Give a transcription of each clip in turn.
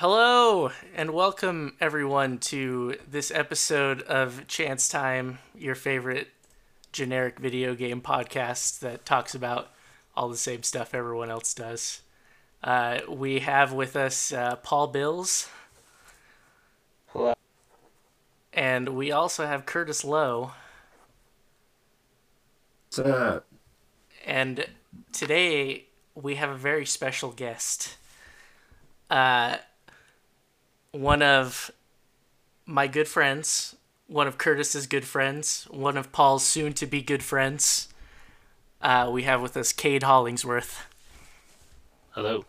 Hello and welcome everyone to this episode of Chance Time, your favorite generic video game podcast that talks about all the same stuff everyone else does. Uh, we have with us uh, Paul Bills. Hello. And we also have Curtis Lowe. What's up? And today we have a very special guest. Uh, one of my good friends, one of Curtis's good friends, one of Paul's soon to be good friends. Uh, we have with us Cade Hollingsworth. Hello.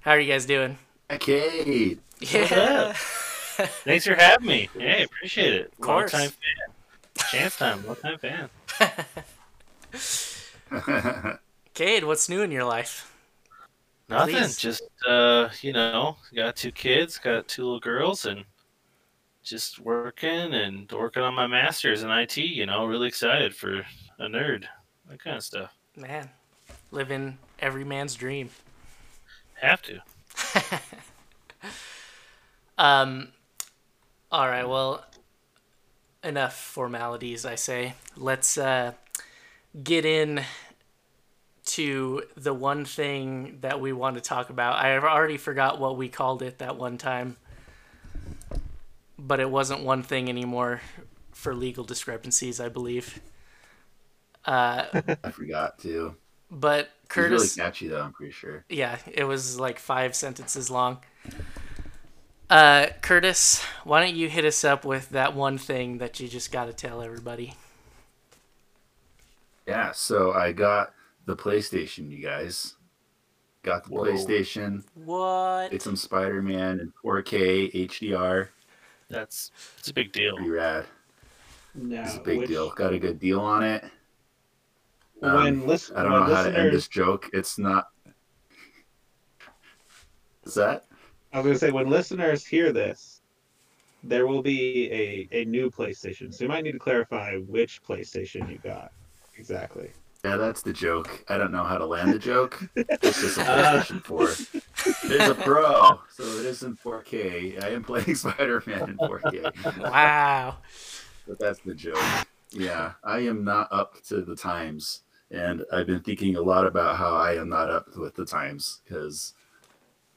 How are you guys doing? Kate. Yeah. Thanks for having me. Hey, appreciate it. Of course. Long time fan. Chance time, long time fan. Cade, what's new in your life? Nothing. Just uh, you know, got two kids, got two little girls, and just working and working on my masters in IT. You know, really excited for a nerd, that kind of stuff. Man, living every man's dream. Have to. Um, all right. Well, enough formalities. I say. Let's uh, get in to the one thing that we want to talk about. I have already forgot what we called it that one time, but it wasn't one thing anymore for legal discrepancies, I believe. Uh, I forgot to. but It's really Curtis, catchy though. I'm pretty sure. yeah, it was like five sentences long. Uh, Curtis, why don't you hit us up with that one thing that you just got to tell everybody? Yeah. So I got the PlayStation. You guys got the Whoa. PlayStation. What? It's some Spider-Man in 4K HDR. That's it's a big deal. Pretty rad. No, It's a big which- deal. Got a good deal on it. When Um, listen, I don't when know how to end this joke. It's not. Is that? I was gonna say when listeners hear this, there will be a, a new PlayStation. So you might need to clarify which PlayStation you got exactly. Yeah, that's the joke. I don't know how to land the joke. It's just a Uh. PlayStation 4. It is a Pro, so it is in 4K. I am playing Spider-Man in 4K. Wow. But that's the joke. Yeah, I am not up to the times, and I've been thinking a lot about how I am not up with the times because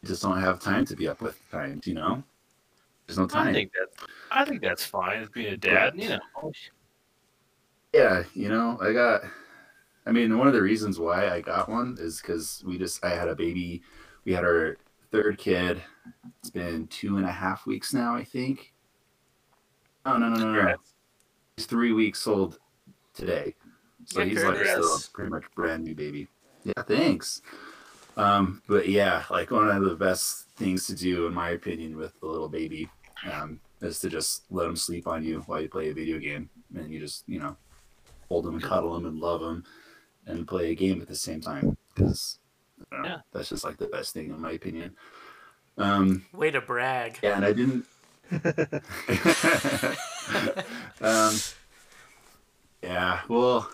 I just don't have time to be up with the times. You know, there's no time. I time. think that's I think that's fine as being a dad. You know, Yeah, you know, I got. I mean, one of the reasons why I got one is because we just I had a baby. We had our third kid. It's been two and a half weeks now, I think. Oh no no no no! no. He's three weeks old today, so Yeah, he's like still a pretty much brand new baby. Yeah, thanks. Um, but yeah, like one of the best things to do, in my opinion, with the little baby, um, is to just let him sleep on you while you play a video game, and you just you know hold him and cuddle him and love him, and play a game at the same time. Because Yeah. that's just like the best thing, in my opinion. Um, Way to brag. yeah, and I didn't. um, yeah, well,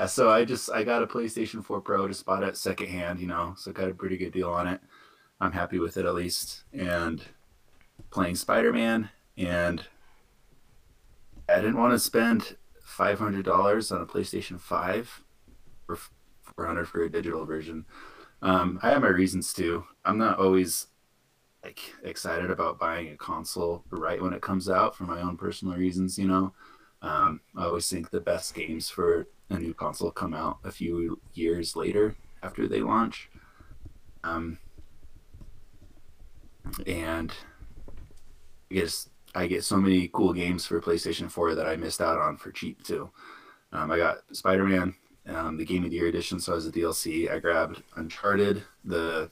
uh, so I just I got a PlayStation 4 Pro, just bought it secondhand, you know, so got a pretty good deal on it. I'm happy with it at least, and playing Spider Man, and I didn't want to spend five hundred dollars on a PlayStation 5 or four hundred for a digital version. Um, I have my reasons too. I'm not always like excited about buying a console right when it comes out for my own personal reasons, you know. Um, I always think the best games for a new console come out a few years later after they launch. Um, and I guess I get so many cool games for PlayStation 4 that I missed out on for cheap too. Um, I got Spider Man, um, the Game of the Year edition, so as a DLC. I grabbed Uncharted, the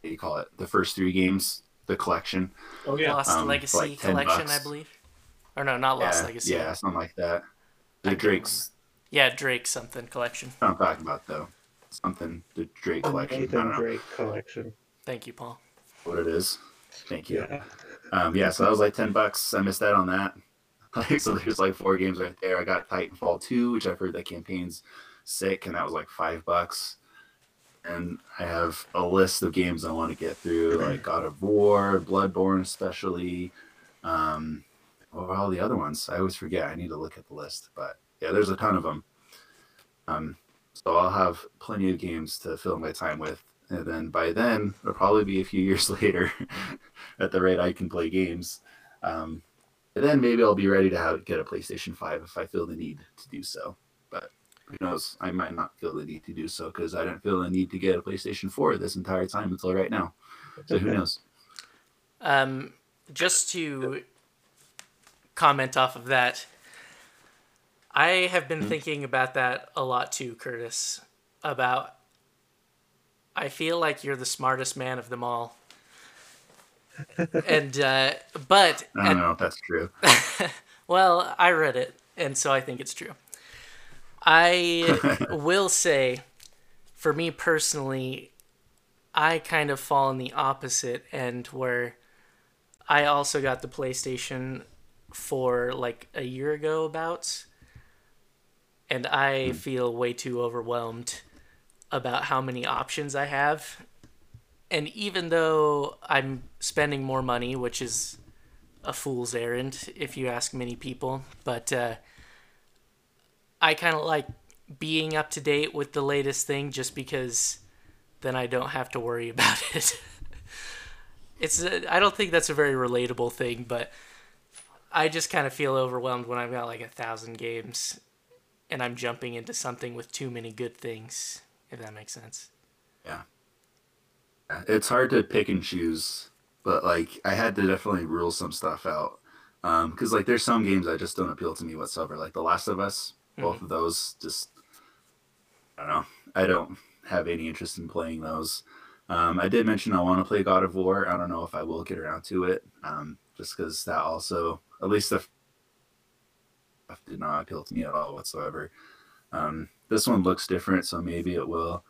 what do you call it? The first three games, the collection. oh yeah, Lost um, Legacy like collection, bucks. I believe. Or no, not Lost yeah, Legacy. yeah, something like that. I The can't Drake's. Yeah, Drake something collection. I'm talking about though. Something the Drake collection. I Nathan Drake collection. Thank you, Paul. what it is. Thank you. Yeah. Um, yeah, so that was like ten bucks. I missed out on that. Like, so there's like four games right there. I got Titanfall 2, which I've heard that campaign's sick, and that was like five bucks. and I have a list of games I want to get through, like God of War, Bloodborne, especially. Um, what all the other ones? I always forget. I need to look at the list, but yeah, there's a ton of them. Um, so I'll have plenty of games to fill my time with, and then by then it'll probably be a few years later, at the rate I can play games. Um, and then maybe I'll be ready to have get a PlayStation Five if I feel the need to do so. But who knows? I might not feel the need to do so because I didn't feel the need to get a PlayStation Four this entire time until right now. So who knows? Um, just to comment off of that, I have been thinking about that a lot too, Curtis. About, I feel like you're the smartest man of them all. And uh, but I don't know if that's true. well, I read it, and so I think it's true. I will say, for me personally, I kind of fall in the opposite end where I also got the PlayStation for like a year ago, about, and I feel way too overwhelmed about how many options I have. And even though I'm spending more money, which is a fool's errand if you ask many people but uh, i kind of like being up to date with the latest thing just because then i don't have to worry about it. It's a, i don't think that's a very relatable thing but i just kind of feel overwhelmed when i've got like a thousand games and i'm jumping into something with too many good things if that makes sense it's hard to pick and choose, but like I had to definitely rule some stuff out. Um, because like there's some games that just don't appeal to me whatsoever. Like The Last of Us, both of those just I don't know. I don't have any interest in playing those. Um, I did mention I want to play God of War. I don't know if I will get around to it. Um, just because that also, at least the f- did not appeal to me at all whatsoever. Um, this one looks different, so maybe it will.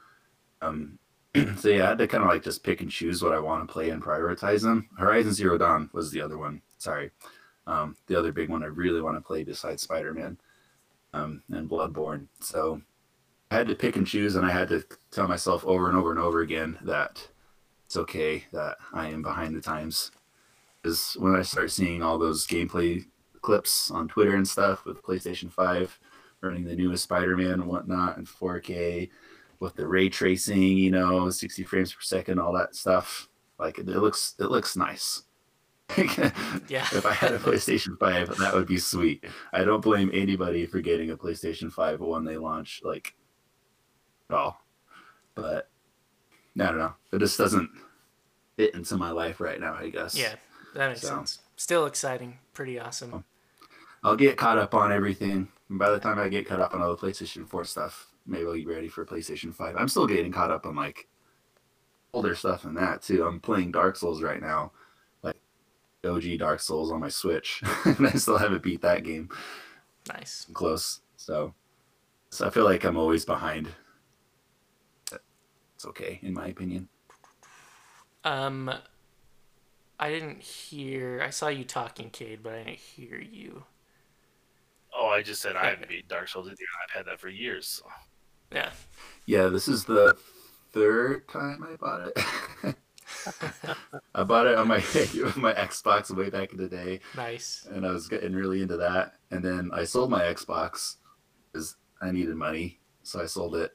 Um, so yeah, I had to kind of like just pick and choose what I want to play and prioritize them. Horizon Zero Dawn was the other one. Sorry, um, the other big one I really want to play besides Spider Man um, and Bloodborne. So I had to pick and choose, and I had to tell myself over and over and over again that it's okay that I am behind the times. Because when I start seeing all those gameplay clips on Twitter and stuff with PlayStation Five running the newest Spider Man and whatnot in 4K with the ray tracing, you know, 60 frames per second, all that stuff. Like it, it looks, it looks nice. Yeah. if I had a PlayStation 5, that would be sweet. I don't blame anybody for getting a PlayStation 5 when they launch, like, at all. But I don't know. It just doesn't fit into my life right now, I guess. yeah that makes So- sense still exciting pretty awesome I'll get caught up on everything. And by the time I get caught up on all the PlayStation 4 stuff, maybe I'll be ready for PlayStation 5. I'm still getting caught up on like older stuff and that too. I'm playing Dark Souls right now, like OG Dark Souls on my Switch, and I still haven't beat that game. nice I'm close, so so I feel like I'm always behind. It's okay, in my opinion. Um, I didn't hear. I saw you talking, Cade, but I didn't hear you. Oh, I just said I haven't beat Dark Souls either. I've had that for years. So. Yeah. Yeah, this is the third time I bought it. I bought it on my my Xbox way back in the day. Nice. and I was getting really into that. And then I sold my Xbox because I needed money, so I sold it.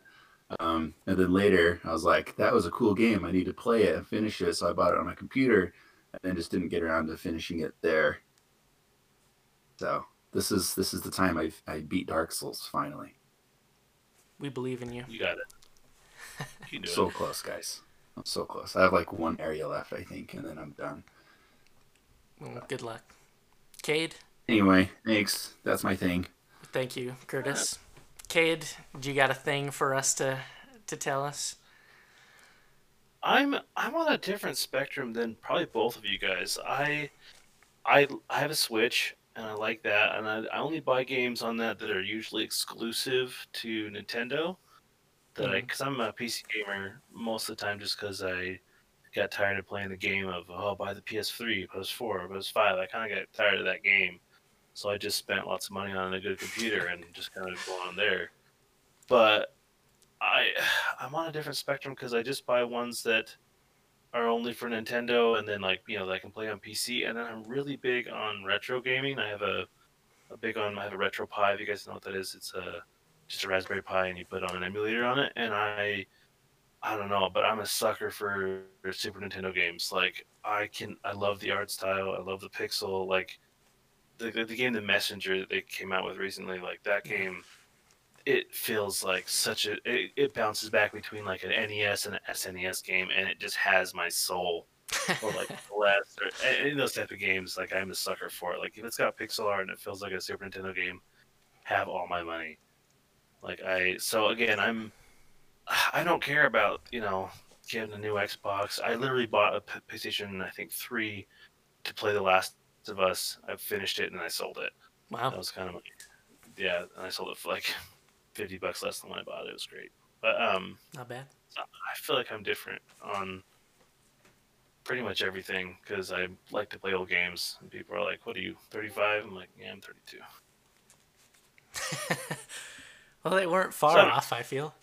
Um, and then later, I was like, "That was a cool game. I need to play it and finish it." So I bought it on my computer, and then just didn't get around to finishing it there. So this is this is the time I I beat Dark Souls finally. We believe in you. You got it. You do So it. close, guys. I'm so close. I have like one area left, I think, and then I'm done. Well, good luck. Cade, Anyway, thanks. That's my thing. thank you, Curtis. Cade, do you got a thing for us to to tell us? I'm I'm on a different spectrum than probably both of you guys. I I I have a Switch and I like that, and I, I only buy games on that that are usually exclusive to Nintendo. That I, mm-hmm. because I'm a PC gamer most of the time, just because I got tired of playing the game of oh buy the PS3, PS4, PS5. I kind of got tired of that game, so I just spent lots of money on a good computer and just kind of go on there. But I I'm on a different spectrum because I just buy ones that are only for Nintendo, and then like you know that I can play on PC. And then I'm really big on retro gaming. I have a a big on I have a RetroPie. If you guys know what that is, it's a just a Raspberry Pi, and you put on an emulator on it. And I I don't know, but I'm a sucker for Super Nintendo games. Like I can, I love the art style. I love the pixel. Like the the game The Messenger that they came out with recently. Like that game, it feels like such a. It, it bounces back between like an NES and an SNES game, and it just has my soul. or like Celeste, or any of those type of games. Like I'm a sucker for it. Like if it's got pixel art and it feels like a Super Nintendo game, have all my money. Like I, so again, I'm I don't care about you know getting a new Xbox. I literally bought a PlayStation, I think three, to play The Last of Us. I finished it and I sold it. Wow. That was kind of like, yeah, and I sold it for like fifty bucks less than when I bought it. It was great, but um, Not bad. I feel like I'm different on pretty much everything because I like to play old games. And people are like, "What are you, 35?" I'm like, "Yeah, I'm 32." well, they weren't far So- off. I feel.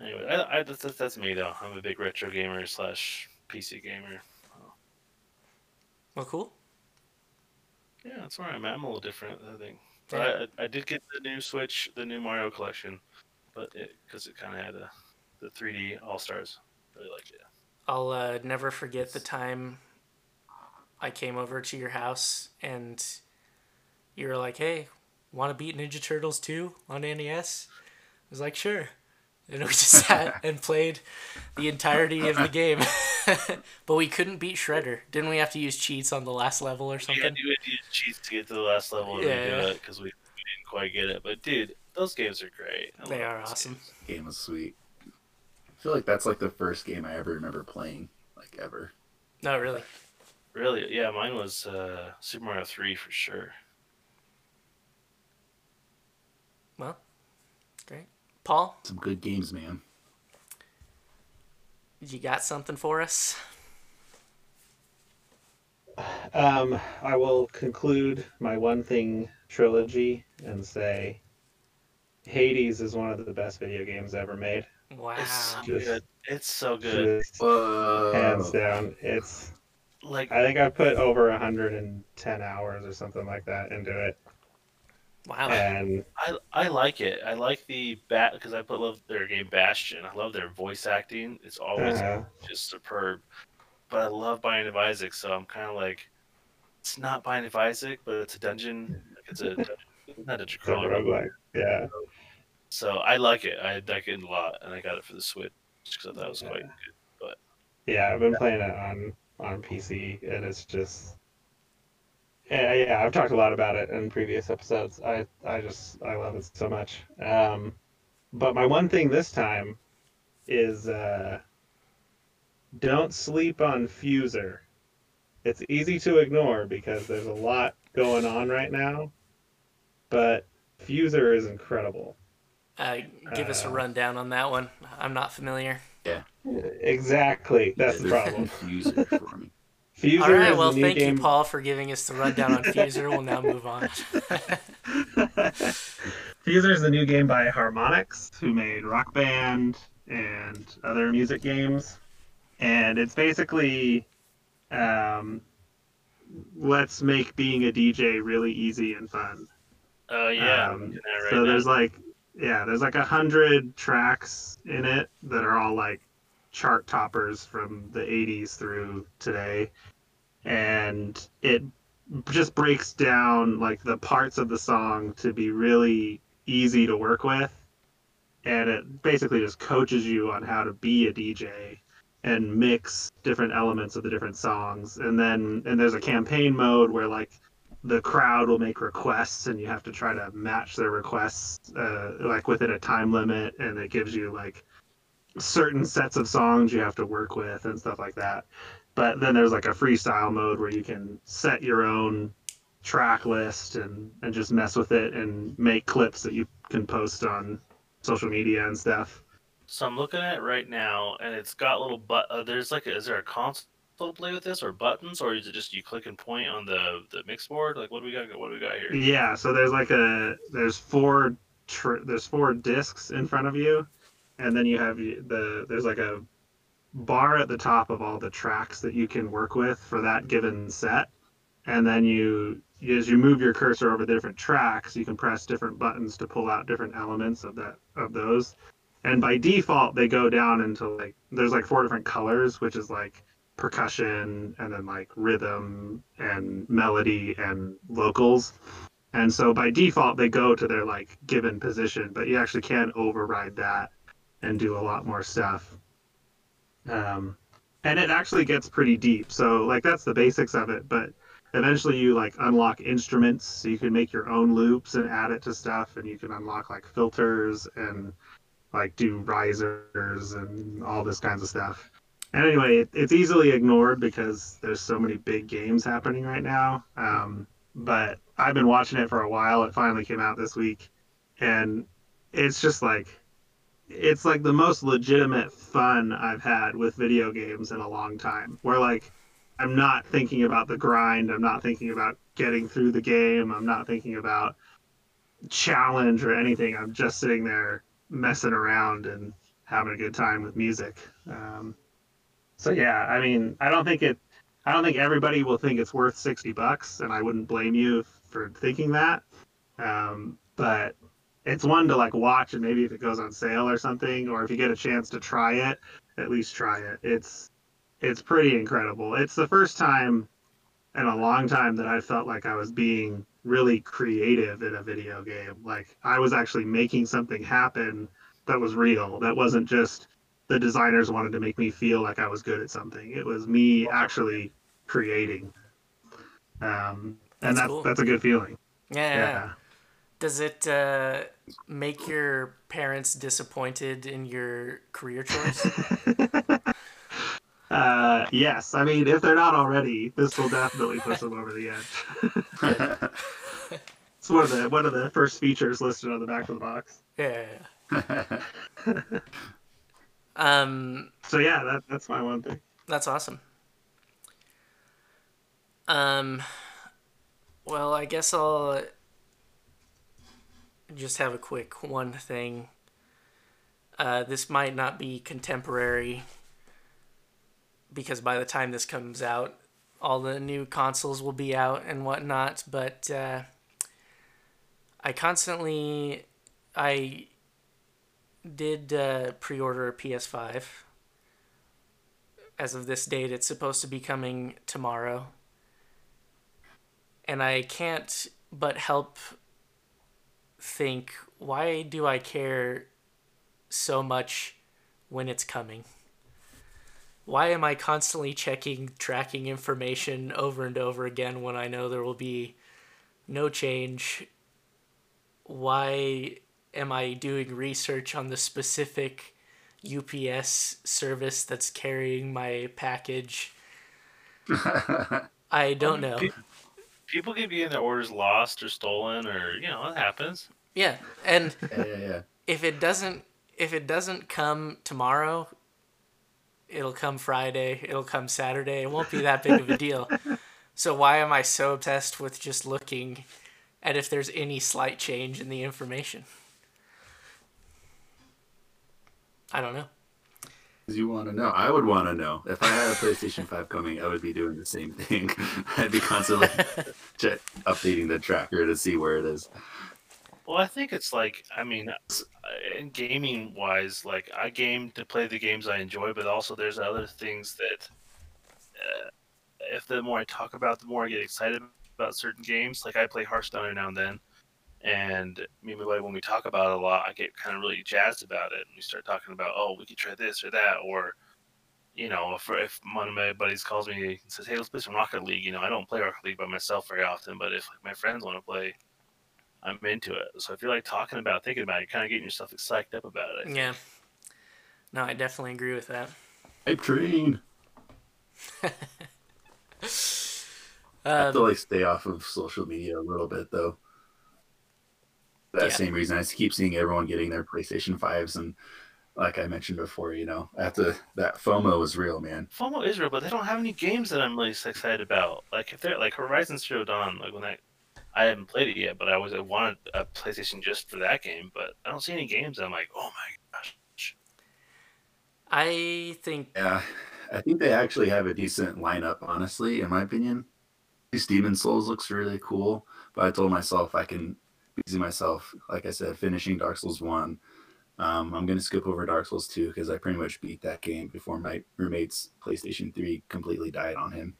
Anyway, I, I, that's, that's- that's me though. I'm a big retro gamer slash PC gamer. Well, cool. Yeah, that's where I'm at. I'm a little different, I think. Yeah. I, I did get the new Switch, the new Mario collection, but it because it kind of had a, the 3D All Stars. Really liked it. I'll uh, never forget the time I came over to your house and you were like, "Hey, want to beat Ninja Turtles 2 on NES?" I was like, "Sure." And we just sat and played the entirety of the game. but we couldn't beat Shredder. Didn't we have to use cheats on the last level or something? Yeah, We had to use cheats to get to the last level and Yeah, redo it because we, we didn't quite get it. But dude, those games are great. I They are awesome. games. Game was sweet. I feel like that's like the first game I ever remember playing, like ever. No, really. Really, yeah, mine was uh, Super Mario 3 for sure. Well, great. Paul, Some good games, man. you got something for us? Um, I will conclude my one thing trilogy and say Hades is one of the best video games ever made. Wow. It's so Just- good. It's so good. Hands down. It's Like I think I put over 110 hours or something like that into it. Wow. And I I like it. I like the bat because I put love their game Bastion. I love their voice acting. It's always uh, just superb. But I love Binding of Isaac, so I'm kind of like, it's not Binding of Isaac, but it's a dungeon. Like it's a dungeon, not a dungeon crawler. roguelike. Yeah. So I like it. I like it a lot, and I got it for the Switch because I thought it was quite good. But yeah, I've been playing it on on PC, and it's just yeah, yeah. I've talked a lot about it in previous episodes. I I just I love it so much. Um, but my one thing this time is uh, don't sleep on Fuser. It's easy to ignore because there's a lot going on right now, but Fuser is incredible. Uh, give us a Uh, rundown on that one. I'm not familiar. Yeah. Exactly, that's the problem. Confuser for me. Fuser All right. Well, thank game. you, Paul, for giving us the rundown on Fuser. We'll now move on. Fuser is the new game by Harmonix, who made Rock Band and other music games, and it's basically um, let's make being a DJ really easy and fun. Oh yeah, Um, looking at it right so now. there's like yeah, there's like a hundred tracks in it that are all like chart toppers from the 80s through today, and it just breaks down like the parts of the song to be really easy to work with, and it basically just coaches you on how to be a DJ and mix different elements of the different songs, and then and there's a campaign mode where like the crowd will make requests and you have to try to match their requests uh, like within a time limit. And it gives you like certain sets of songs you have to work with and stuff like that but then there's like a freestyle mode where you can set your own track list and and just mess with it and make clips that you can post on social media and stuff So I'm looking at it right now, and it's got little but. Uh, there's like, a, is there a console to play with this, or buttons, or is it just you click and point on the the mix board? Like, what do we got? What do we got here? Yeah, so there's like a there's four tr- there's four discs in front of you, and then you have the there's like a bar at the top of all the tracks that you can work with for that given set, and then you as you move your cursor over the different tracks, you can press different buttons to pull out different elements of that of those. And by default, they go down into like there's like four different colors, which is like percussion and then like rhythm and melody and vocals. And so by default, they go to their like given position, but you actually can override that and do a lot more stuff. Um, and it actually gets pretty deep. So like that's the basics of it, but eventually you like unlock instruments. So you can make your own loops and add it to stuff and you can unlock like filters and like do risers and all this kinds of stuff. And anyway it, it's easily ignored because there's so many big games happening right now. Um, but i've been watching it for a while. It finally came out this week. And it's just like it's like the most legitimate fun i've had with video games in a long time where like I'm not thinking about the grind. I'm not thinking about getting through the game. I'm not thinking about challenge or anything. I'm just sitting there messing around and having a good time with music. Um, so yeah, I mean, I don't think it. I don't think everybody will think it's worth sixty bucks, and I wouldn't blame you for thinking that. Um, but it's one to like watch, and maybe if it goes on sale or something, or if you get a chance to try it, at least try it. It's it's pretty incredible. It's the first time in a long time that I felt like I was being really creative in a video game. Like I was actually making something happen that was real. That wasn't just the designers wanted to make me feel like I was good at something. It was me actually creating. Um, and that's that's, cool. that's a good feeling. Yeah. yeah. Does it uh, make your parents disappointed in your career choice? Uh, yes, I mean if they're not already, this will definitely push them over the edge. it's one of the one of the first features listed on the back of the box. Yeah. um. So yeah, that that's my one thing. That's awesome. Um. Well, I guess I'll just have a quick one thing. Uh, this might not be contemporary because by the time this comes out, all the new consoles will be out and whatnot. But uh, I constantly, I did uh, pre-order a PS5. As of this date, it's supposed to be coming tomorrow. And I can't but help think, why do I care so much when it's coming? why am I constantly checking tracking information over and over again when I know there will be no change? Why am I doing research on the specific UPS service that's carrying my package? I don't know. People keep getting their orders lost or stolen, or you know, it happens. Yeah, and yeah, yeah, yeah. if it doesn't, if it doesn't come tomorrow, it'll come Friday, it'll come Saturday. It won't be that big of a deal. So why am I so obsessed with just looking at if there's any slight change in the information? I don't know. You want to know? I would want to know. If I had a PlayStation 5 coming, I would be doing the same thing. I'd be constantly updating the tracker to see where it is. Well, I think it's like, I mean, in gaming wise, like I game to play the games I enjoy, but also there's other things that uh, if the more I talk about, the more I get excited about certain games. Like I play Hearthstone now and then, and maybe when we talk about it a lot, I get kind of really jazzed about it, and we start talking about, oh, we could try this or that, or you know, if, if one of my buddies calls me and says, hey, let's play some Rocket League, you know, I don't play Rocket League by myself very often, but if like, my friends want to play I'm into it. So if you're like talking about, thinking about it, you're kind of getting yourself psyched up about it. Yeah. No, I definitely agree with that. Hype train. um, I have to like stay off of social media a little bit though. That yeah. same reason I keep seeing everyone getting their PlayStation fives and like I mentioned before, you know, at the that FOMO is real, man. FOMO is real, but they don't have any games that I'm really excited about. Like if they're like Horizon Zero Dawn, like when that I haven't played it yet, but I was I wanted a PlayStation just for that game. But I don't see any games. I'm like, oh my gosh. I think Yeah, I think they actually have a decent lineup, honestly, in my opinion. This Demon Souls looks really cool, but I told myself I can busy myself, like I said, finishing Dark Souls 1. Um, I'm going to skip over Dark Souls 2 because I pretty much beat that game before my roommate's PlayStation 3 completely died on him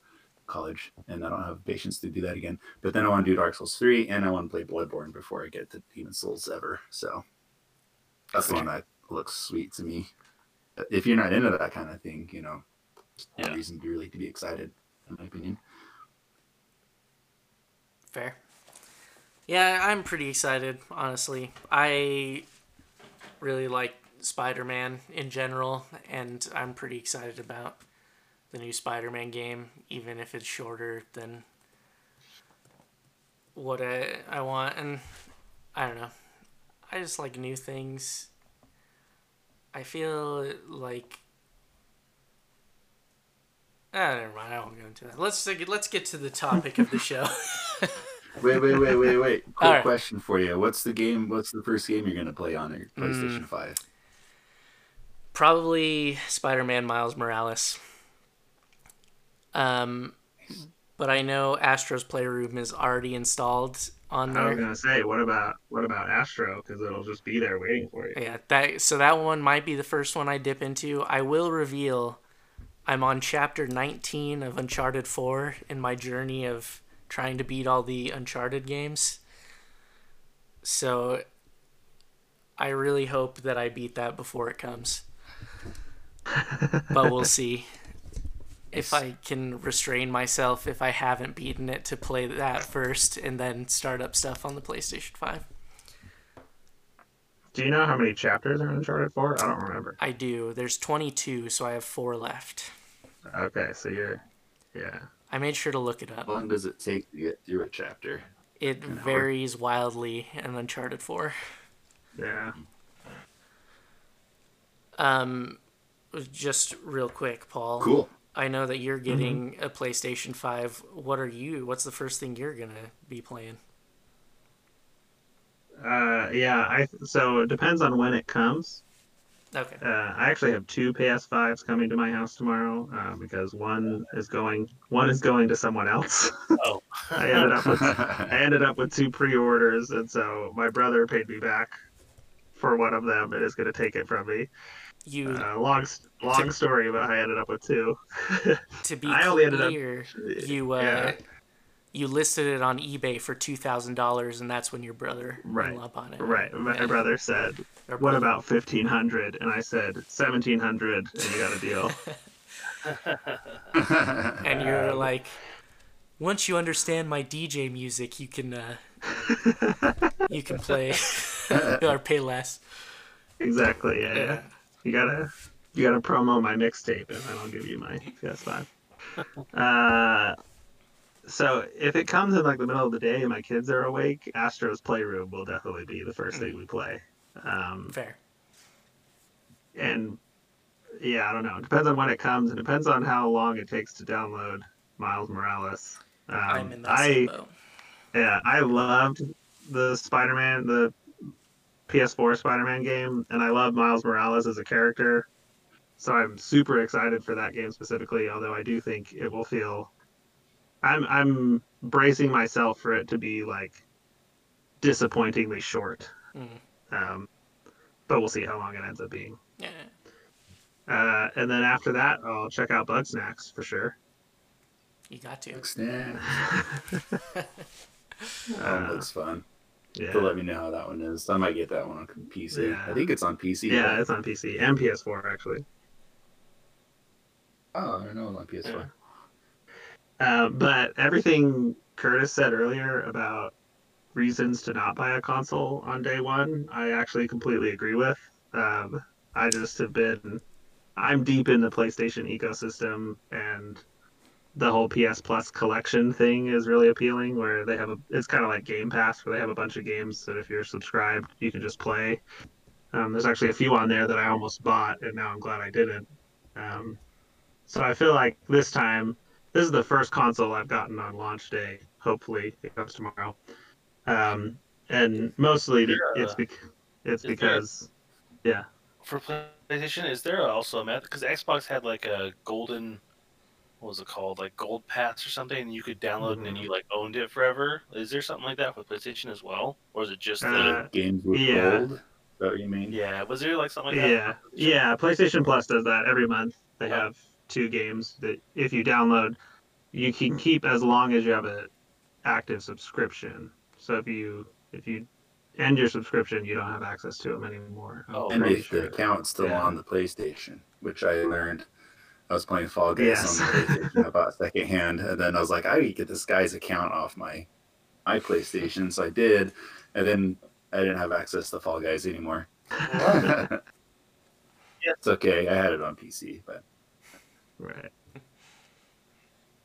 college, and I don't have patience to do that again. But then I want to do Dark Souls 3, and I want to play Bloodborne before I get to Demon Souls ever. So that's the one that looks sweet to me. If you're not into that kind of thing, you know, no Yeah. reason to really to be excited, in my opinion. fair. Yeah, I'm pretty excited, honestly. I really like Spider-Man in general, and I'm pretty excited about the new Spider-Man game, even if it's shorter than what I, I want. And I don't know. I just like new things. I feel like. Ah, never mind. I won't go into that. Let's let's get to the topic of the show. Wait, wait, wait, wait, wait. Quick right. question for you. What's the game? What's the first game you're going to play on your PlayStation Mm. 5? Probably Spider-Man Miles Morales. Um, but I know Astro's Playroom is already installed on there. I was gonna say, what about what about Astro? Because it'll just be there waiting for you. Yeah, that so that one might be the first one I dip into. I will reveal I'm on chapter 19 of Uncharted 4 in my journey of trying to beat all the Uncharted games. So I really hope that I beat that before it comes. but we'll see if I can restrain myself if I haven't beaten it to play that first and then start up stuff on the PlayStation 5. Do you know how many chapters are in Uncharted 4? I don't remember. I do. There's 22, so I have four left. Okay, so you're, yeah. I made sure to look it up. How long does it take to get through a chapter? It An hour. varies wildly in Uncharted 4. Yeah. Um, just real quick, Paul. Cool. I know that you're getting a PlayStation 5. What are you? What's the first thing you're going to be playing? Uh, yeah, I so it depends on when it comes. Okay. Uh, I actually have two PS5s coming to my house tomorrow uh, because one is going one is going to someone else. Oh, I ended up with I ended up with two pre-orders, and so my brother paid me back for one of them and is going to take it from me. You Uh, long long story about how I ended up with two. to be I only ended up- clear, you uh, Yeah. you listed it on eBay for two thousand dollars, and that's when your brother Right. up on it. Right, my Yeah. brother said, Or "What both. about fifteen hundred? And I said, seventeen hundred, and you got a deal." and you're like, once you understand my DJ music, you can uh, you can play or pay less. exactly. Yeah, yeah. You gotta you gotta promo my mixtape, and then I'll give you my PS5. Uh, so if it comes in like the middle of the day and my kids are awake, Astro's Playroom will definitely be the first thing we play. Um, Fair. and yeah, I don't know. It depends on when it comes. It depends on how long it takes to download Miles Morales. Um, I'm in that I yeah, I loved the Spider-Man, the PS4 Spider-Man game, and I love Miles Morales as a character. So I'm super excited for that game specifically. Although I do think it will feel, I'm I'm bracing myself for it to be like disappointingly short. Mm. Um, but we'll see how long it ends up being. Yeah. Uh, and then after that, I'll check out Bugsnax for sure. You got to. Snap. Uh, That looks fun. Yeah, let me know how that one is. I might get that one on PC. Yeah. I think it's on PC. yeah, right? it's on PC and PS4 actually. Oh, I don't know. On PS4. Uh, but everything Curtis said earlier about reasons to not buy a console on day one, I actually completely agree with. Um, I just have been, I'm deep in the PlayStation ecosystem, and the whole PS Plus collection thing is really appealing. Where they have a, it's kind of like Game Pass, where they have a bunch of games that if you're subscribed, you can just play. Um, there's actually a few on there that I almost bought, and now I'm glad I didn't. Um, so I feel like this time this is the first console I've gotten on launch day hopefully it comes tomorrow. Um, and mostly be- it's bec- it's is there- because yeah For PlayStation, is there also a method? Because Xbox had like a golden, what was it called? Like Gold Pass or something, and you could download it and then you like owned it forever. Is there something like that for PlayStation as well, or is it just the? Uh, Games with Yeah. gold. That what you mean? yeah, was there like something like that? yeah yeah PlayStation Plus does that every month. They Uh-huh. have two games that if you download, you can keep as long as you have an active subscription. So if you if you end your subscription, you don't have access to them anymore. Oh, And if sure. the account's still Yeah. on the PlayStation, which I learned. I was playing Fall Guys Yes. on the PlayStation. I bought secondhand, and then I was like, I could get this guy's account off my my PlayStation, so I did, and then I didn't have access to Fall Guys anymore. It's okay. I had it on PC, but Right.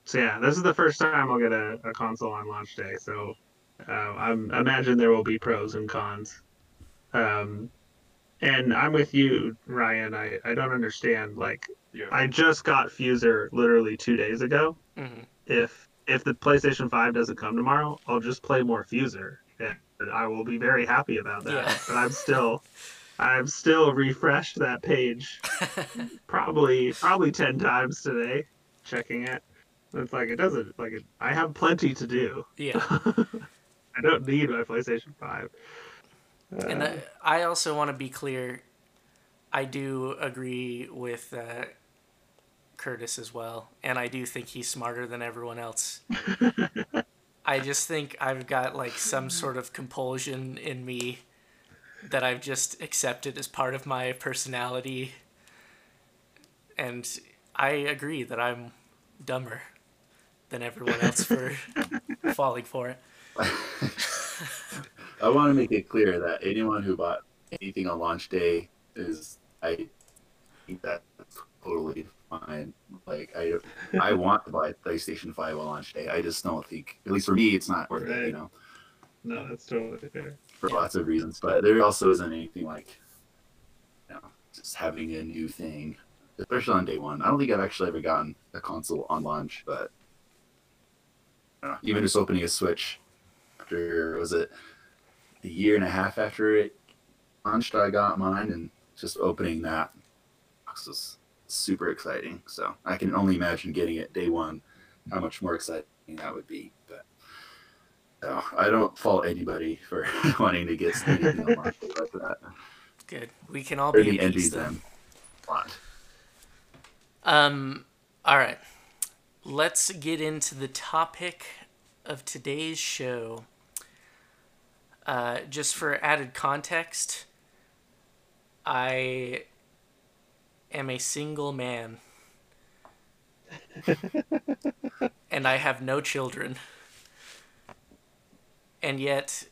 So yeah, this is the first time I'll get a, a console on launch day. So uh, I'm, I imagine there will be pros and cons. Um, and I'm with you, Ryan. I, I don't understand. Like Yeah. I just got Fuser literally two days ago. hmm If if the PlayStation Five doesn't come tomorrow, I'll just play more Fuser, and I will be very happy about that. Yeah. But I'm still. I've still refreshed that page probably probably 10 times today checking it it's like it doesn't like it, i have plenty to do yeah. i don't need my playstation 5 And I, I also want to be clear. I do agree with uh, Curtis as well, and I do think he's smarter than everyone else. I just think I've got like some sort of compulsion in me that I've just accepted as part of my personality, and I agree that I'm dumber than everyone else for falling for it. I want to make it clear that anyone who bought anything on launch day is, I think that's totally fine. Like I, I want to buy PlayStation Five on launch day. I just don't think, at least for me, it's not worth it. You know, no that's totally fair for lots of reasons. But there also isn't anything like, you know, just having a new thing, especially on day one. I don't think I've actually ever gotten a console on launch, but don't know, even just opening a Switch after was it a year and a half after it launched, I got mine, and just opening that box was super exciting. So I can only imagine getting it day one, how much more exciting that would be. But no, I don't fault anybody for wanting to get anything on launch day like that. Good. We can all be peace them a lot. Um, all right. Let's get into the topic of today's show. Uh, just for added context, I am a single man. and I have no children. And yet,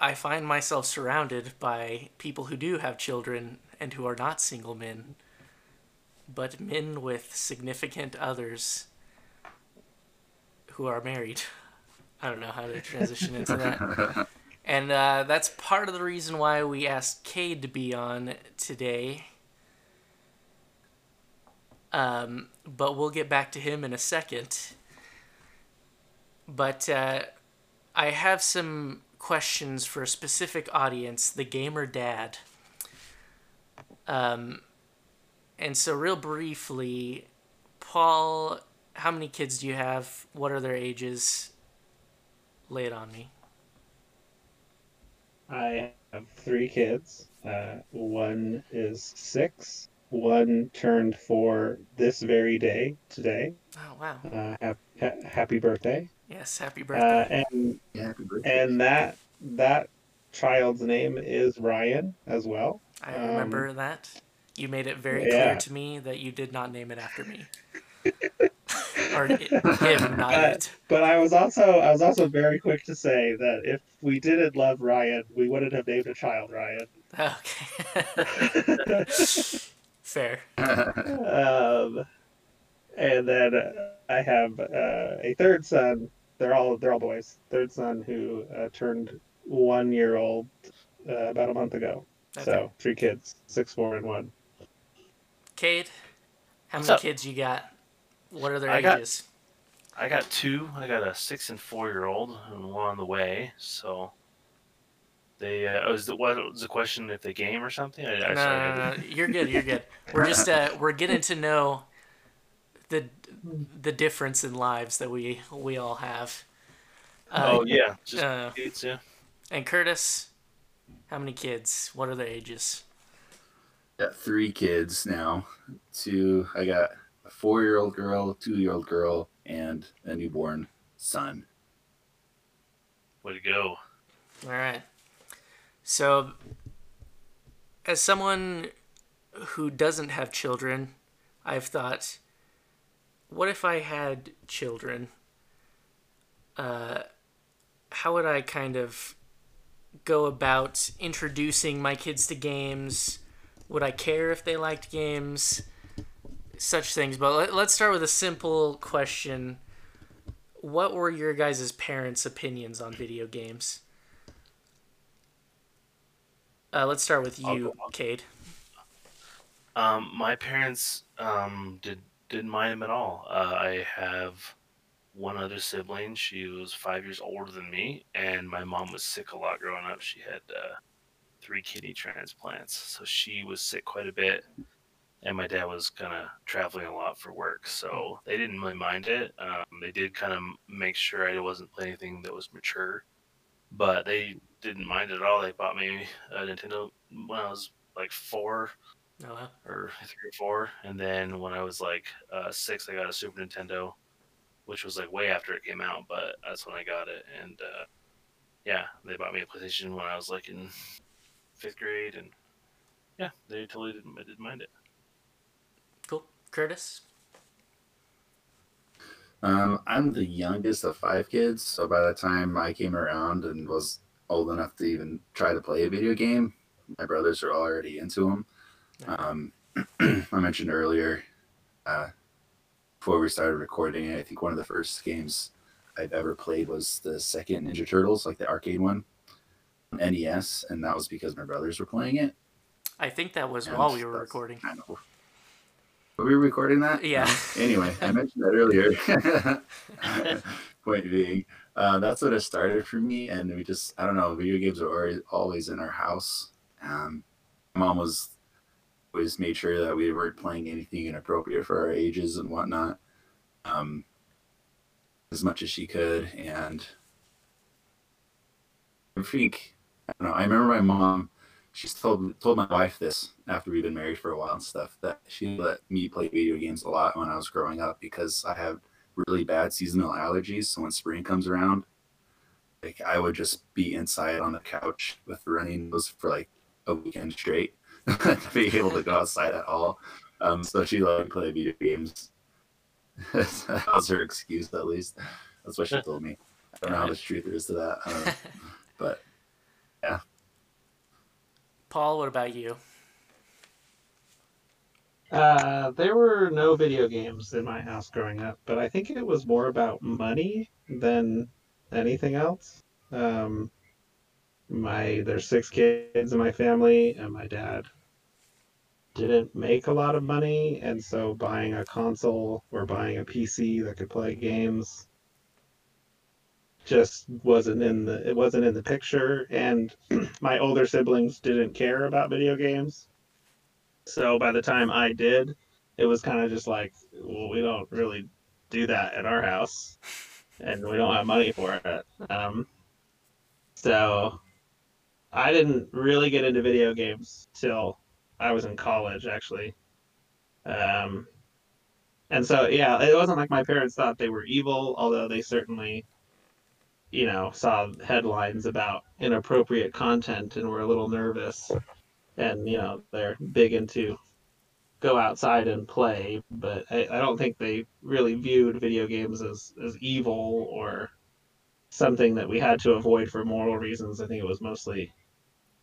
I find myself surrounded by people who do have children and who are not single men but men with significant others who are married. I don't know how to transition into that. And uh, that's part of the reason why we asked Cade to be on today. Um, but we'll get back to him in a second. But uh, I have some questions for a specific audience the gamer dad. Um, and so, real briefly, Paul, how many kids do you have? What are their ages? Lay it on me. I have three kids uh, one is six one turned four this very day today Oh, wow. uh, ha- ha- happy birthday Yes, happy uh, birthday. and Yeah, happy birthday. and that that child's name is Ryan as well. I remember um, that. You made it very yeah. clear to me that you did not name it after me. or him, not Uh, it. But I was also I was also very quick to say that if we didn't love Ryan, we wouldn't have named a child Ryan. Okay. Fair. um, and then uh, I have uh, a third son. They're all they're all boys. Third son who uh, turned one year old uh, about a month ago. Okay. So three kids, six, four, and one. Cade, how What's many up? kids you got? What are their I got- ages? I got two. I got a six and four year old, and one on the way. So they uh, was the what was the question if they game or something? I, I No, I no, no, no, you're good. You're good. We're just uh, we're getting to know the the difference in lives that we we all have. Uh, Oh yeah, just uh, kids, yeah. And Curtis, how many kids? What are their ages? Got three kids now. Two. I got a four-year-old girl, two-year-old girl, and a newborn son. Way to go. All right. So, as someone who doesn't have children, I've thought, what if I had children? Uh, how would I kind of go about introducing my kids to games? Would I care if they liked games? Such things. But let, let's start with a simple question. What were your guys' parents' opinions on video games? Uh, let's start with you. Cade. Um, my parents um, did didn't mind him at all. Uh, I have one other sibling. She was five years older than me, and my mom was sick a lot growing up. She had uh, three kidney transplants, so she was sick quite a bit. And my dad was kind of traveling a lot for work, so they didn't really mind it. Um, they did kind of make sure I wasn't playing anything that was mature, but they didn't mind it at all. They bought me a Nintendo when I was like four, Oh, wow. or three or four, and then when I was like uh, six, I got a Super Nintendo, which was like way after it came out, but that's when I got it. And uh, yeah, they bought me a PlayStation when I was like in fifth grade, and yeah, they totally didn't, didn't mind it. Curtis? Um, I'm the youngest of five kids, so by the time I came around and was old enough to even try to play a video game, my brothers are already into them. Um, I mentioned earlier, uh, before we started recording I think one of the first games I've ever played was the second Ninja Turtles, like the arcade one, on NES, and that was because my brothers were playing it. I think that was and while we were recording. Kind of. Were we recording that? Yeah. No? Anyway, I mentioned that earlier. Point being, uh, that's what it started for me, and we just I don't know. Video games are always, always in our house. Um, mom was always made sure that we weren't playing anything inappropriate for our ages and whatnot, um, as much as she could. And I think I don't know. I remember my mom. She's told told my wife this after we've been married for a while and stuff that she let me play video games a lot when I was growing up because I have really bad seasonal allergies. So when spring comes around, like I would just be inside on the couch with running nose for like a weekend straight, to be able to go outside at all. Um, so she let me play video games. that was her excuse, at least. That's what she told me. I don't know how much truth there is to that, I don't know. Paul, what about you? Uh, there were no video games in my house growing up, but I think it was more about money than anything else. Um, my there's six kids in my family, and my dad didn't make a lot of money, and so buying a console or buying a PC that could play games just wasn't in the it wasn't in the picture. And my older siblings didn't care about video games. So by the time I did, it was kind of just like, well, we don't really do that at our house, and we don't have money for it. Um, so I didn't really get into video games till I was in college, actually. Um, and so yeah, it wasn't like my parents thought they were evil, although they certainly, you know, saw headlines about inappropriate content and were a little nervous. And you know they're big into go outside and play but I, I don't think they really viewed video games as, as evil or something that we had to avoid for moral reasons. I think it was mostly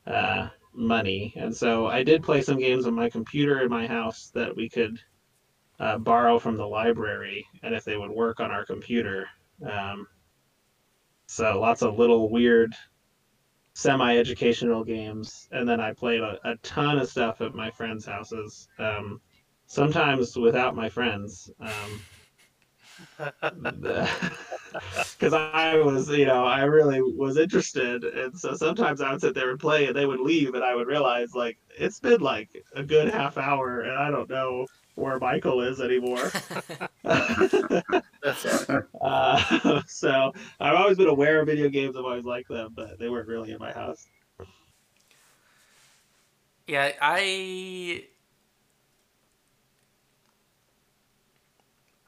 uh, money. And so i did play some games on my computer in my house that we could uh, borrow from the library. And if they would work on our computer um, so lots of little weird semi-educational games and then i played a, a ton of stuff at my friends houses um, sometimes without my friends um, because I was, you know, I really was interested, and so sometimes I would sit there and play, and they would leave, and I would realize like it's been like a good half hour, and I don't know where Michael is anymore. uh, so I've always been aware of video games. I've always liked them, but they weren't really in my house. Yeah, I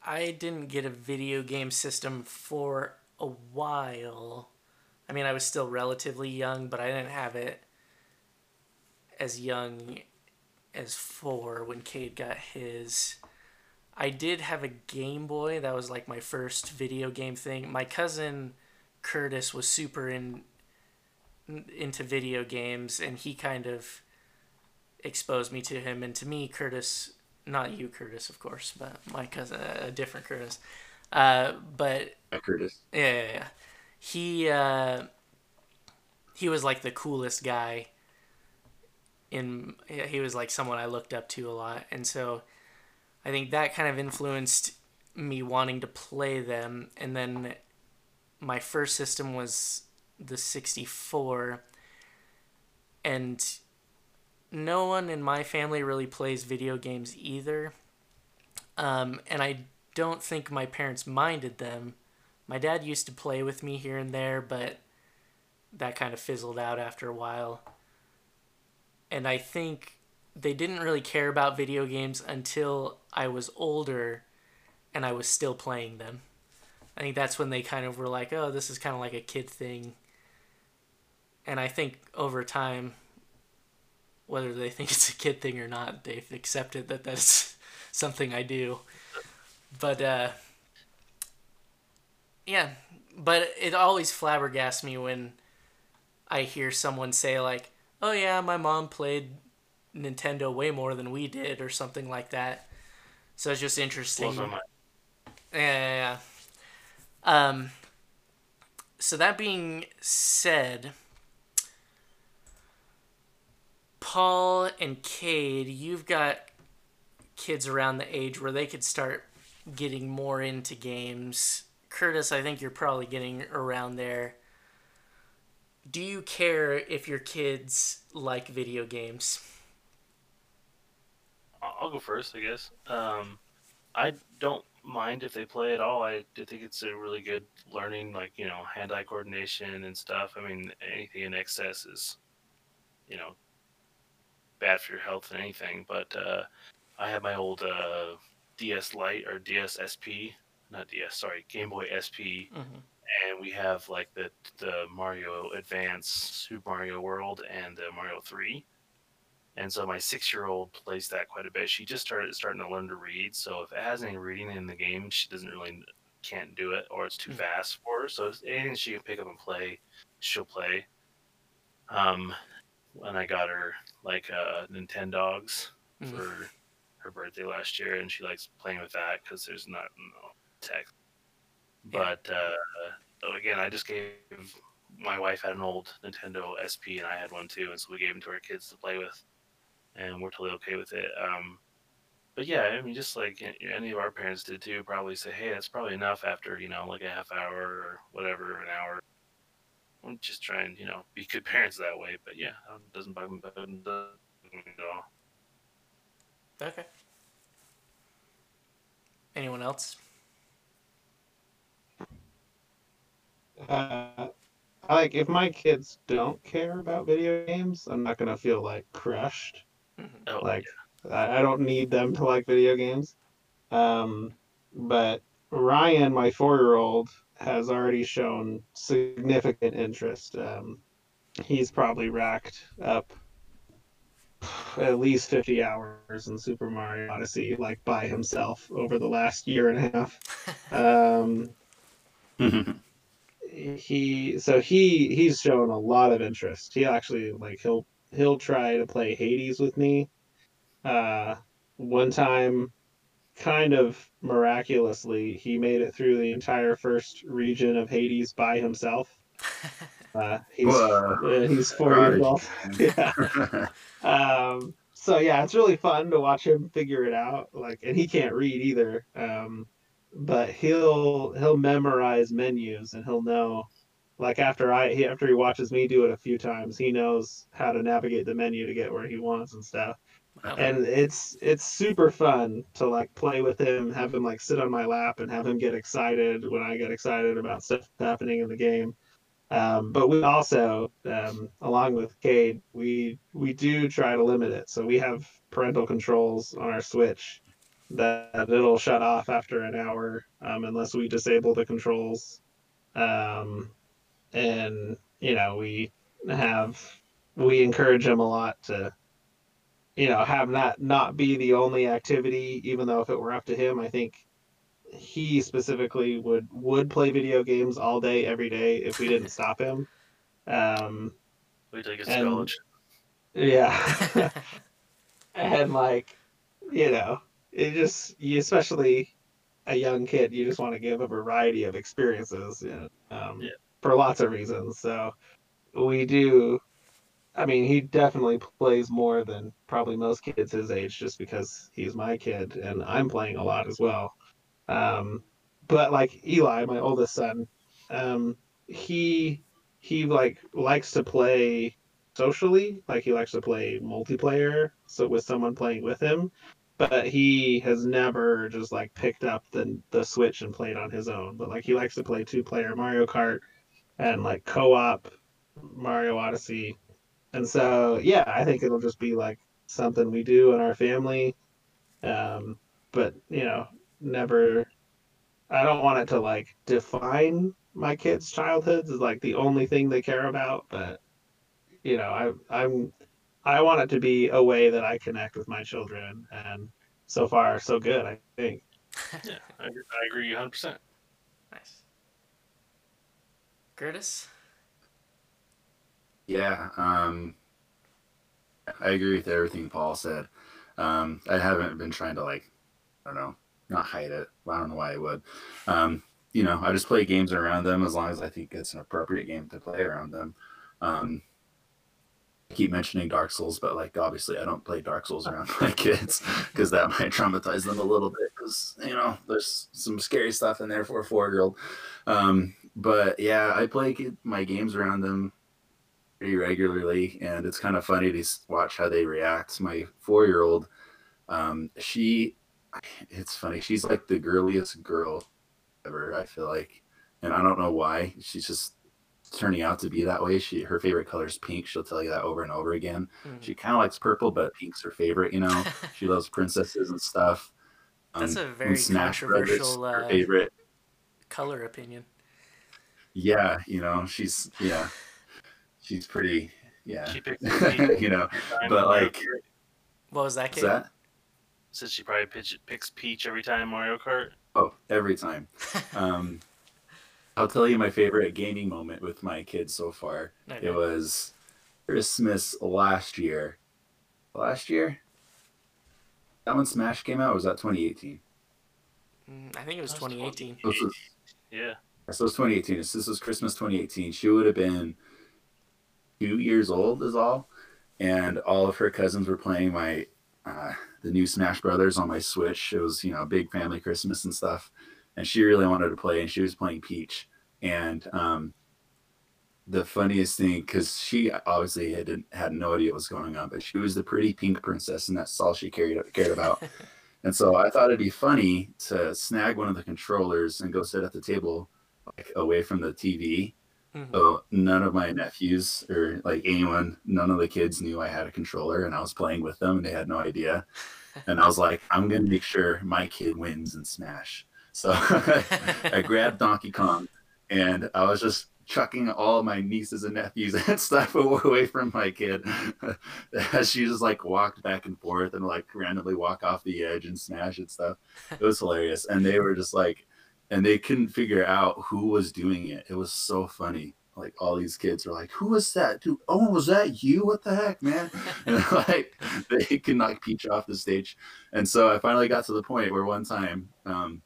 I didn't get a video game system for a while. I mean, I was still relatively young, but I didn't have it as young as four when Cade got his. I did have a Game Boy. That was like my first video game thing. My cousin Curtis was super in into video games, and he kind of exposed me to him. And to me, Curtis not you, Curtis, of course, but my cousin, a different Curtis. Uh, but Curtis. Yeah, yeah, yeah. He uh, he was like the coolest guy. In he was like someone I looked up to a lot, and so I think that kind of influenced me wanting to play them. And then my first system was the sixty four, and no one in my family really plays video games either. Um, and I don't think my parents minded them. My dad used to play with me here and there, but that kind of fizzled out after a while. And I think they didn't really care about video games until I was older and I was still playing them. I think that's when they kind of were like, oh, this is kind of like a kid thing. And I think over time, whether they think it's a kid thing or not, they've accepted that that's something I do. But uh, yeah, but it always flabbergasts me when I hear someone say like, "Oh yeah, my mom played Nintendo way more than we did" or something like that. So it's just interesting. Yeah, yeah, yeah. Um. So that being said, Paul and Cade, you've got kids around the age where they could start getting more into games. Curtis, I think you're probably getting around there. Do you care if your kids like video games? I'll go first, I guess. Um, I don't mind if they play at all. I do think it's a really good learning, like you know, hand-eye coordination and stuff. I mean, anything in excess is, you know, bad for your health and anything. But uh, I have my old uh, DS Lite or DS SP, not DS, sorry, Game Boy SP, mm-hmm. And we have like the the Mario Advance, Super Mario World, and the Mario Three. And so my six year old plays that quite a bit. She just started starting to learn to read. So if it has any reading in the game, she doesn't really can't do it, or it's too mm-hmm. fast for her. So anything she can pick up and play, she'll play. Um, when I got her like uh, Nintendogs mm-hmm. for her birthday last year, and she likes playing with that because there's not no text. But uh, again, I just gave my wife had an old Nintendo SP, and I had one too, and so we gave them to our kids to play with, and we're totally okay with it. Um, but yeah, I mean, just like any of our parents did too, probably say, hey, that's probably enough after you know like a half hour or whatever, an hour I'm just trying, you know, be good parents that way. But yeah, it doesn't bug me at all. Okay. Anyone else? Uh, like if my kids don't care about video games, I'm not gonna feel like crushed. Mm-hmm. Oh, like yeah. I, I don't need them to like video games. Um, but Ryan, my four-year-old, has already shown significant interest. Um, he's probably racked up at least 50 hours in Super Mario Odyssey, like by himself over the last year and a half. Um, he so he he's shown a lot of interest. He actually like he'll he'll try to play Hades with me. Uh, one time kind of miraculously, he made it through the entire first region of Hades by himself. Uh, he's uh, he's four years old. yeah. um, so yeah, it's really fun to watch him figure it out. Like, and he can't read either. Um, but he'll he'll memorize menus and he'll know like after I he, after he watches me do it a few times, he knows how to navigate the menu to get where he wants and stuff. Wow. And it's it's super fun to like play with him, have him like sit on my lap and have him get excited when I get excited about stuff happening in the game. Um, but we also, um, along with Cade, we we do try to limit it. So we have parental controls on our Switch that it'll shut off after an hour um, unless we disable the controls. Um, and you know we have we encourage him a lot to you know have that not be the only activity even though if it were up to him i think he specifically would would play video games all day every day if we didn't stop him um Wait till he gets to And- college. yeah and like you know it just you especially a young kid you just want to give a variety of experiences you know, um, Yeah. for lots of reasons so we do i mean he definitely plays more than probably most kids his age just because he's my kid and i'm playing a lot as well um, but like eli my oldest son um, he he like likes to play socially like he likes to play multiplayer so with someone playing with him but he has never just like picked up the the switch and played on his own. But like he likes to play two player mario kart and like co-op mario odyssey. And so yeah i think it'll just be like something we do in our family. Um but you know never i don't want it to like define my kids childhoods is like the only thing they care about. But you know I, i'm i want it to be a way that i connect with my children and so far so good i think Yeah, I, agree- I agree 100. percent nice. Curtis? Yeah, um, I agree with everything Paul said. Um, I haven't been trying to like, I don't know, not hide it. I don't know why I would. Um, you know, I just play games around them as long as I think it's an appropriate game to play around them. Um, I keep mentioning Dark Souls, but like obviously I don't play Dark Souls around my kids because that might traumatize them a little bit because you know there's some scary stuff in there for a four year old. Um, but yeah, I play my games around them pretty regularly, and it's kind of funny to watch how they react. My four year old, um, she, it's funny. She's like the girliest girl ever. I feel like, and I don't know why. She's just turning out to be that way. She her favorite color is pink. She'll tell you that over and over again. Mhm. She kind of likes purple, but pink's her favorite. You know, she loves princesses and stuff. That's Um, a very Smash Brothers, controversial, her uh, favorite. Color opinion. Yeah, you know, she's yeah, she's pretty. Yeah, She picked you know, but like What was that, what's kid? that? said she probably pitch, picks Peach every time Mario Kart. Oh, every time. Um, I'll tell you my favorite gaming moment with my kids so far. Okay. It was Christmas last year. Last year? That when Smash came out, or was that 2018? Mm, I think it was That's 2018. Was, Yeah. so it was 2018. So this was Christmas 2018. She would have been two years old, is all. And all of her cousins were playing my uh, the new Smash Brothers on my Switch. It was you know a big family Christmas and stuff. And she really wanted to play, and she was playing Peach. And um, the funniest thing, because she obviously had had no idea what was going on, but she was the pretty pink princess, and that's all she cared cared about. and so I thought it'd be funny to snag one of the controllers and go sit at the table, like away from the TV. Mhm. So none of my nephews or like anyone, none of the kids knew I had a controller, and I was playing with them, and they had no idea. And I was like, I'm gonna make sure my kid wins in Smash. So I grabbed Donkey Kong, and I was just chucking all my nieces and nephews and stuff away from my kid as she just like walked back and forth and like randomly walk off the edge and smash and stuff. It was hilarious, and they were just like, and they couldn't figure out who was doing it. It was so funny. Like all these kids were like, "Who was that, dude? Oh, was that you? What the heck, man?" And like they could knock Peach off the stage, and so I finally got to the point where one time, um,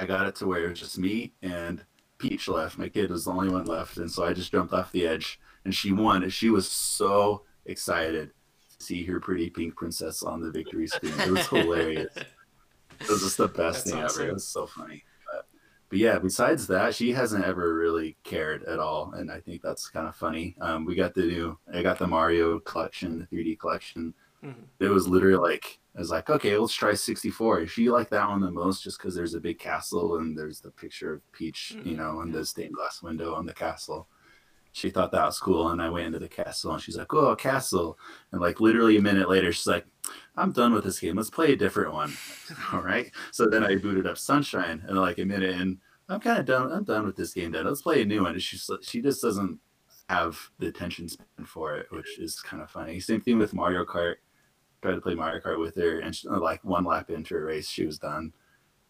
I got it to where it was just me and Peach left. My kid was the only one left, and so I just jumped off the edge, and she won. And she was so excited to see her pretty pink princess on the victory screen. It was hilarious. it was just the best That's thing awesome. ever. It was so funny. But, but yeah, besides that, she hasn't ever really cared at all, and I think that's kind of funny. Um, we got the new, I got the Mario collection, the 3D collection. Mhm. It was literally like, I was like, okay, let's try 64. She liked that one the most just because there's a big castle and there's the picture of Peach, you Mhm. know, and the stained glass window on the castle. She thought that was cool, and I went into the castle, and she's like, "Oh, castle!" And like literally a minute later, she's like, "I'm done with this game. Let's play a different one." All right. So then I booted up Sunshine, and like a minute in, I'm kind of done. I'm done with this game. Then let's play a new one. And she's she just doesn't have the attention span for it, which is kind of funny. Same thing with Mario Kart. Tried to play Mario Kart with her, and she, like one lap into a race, she was done.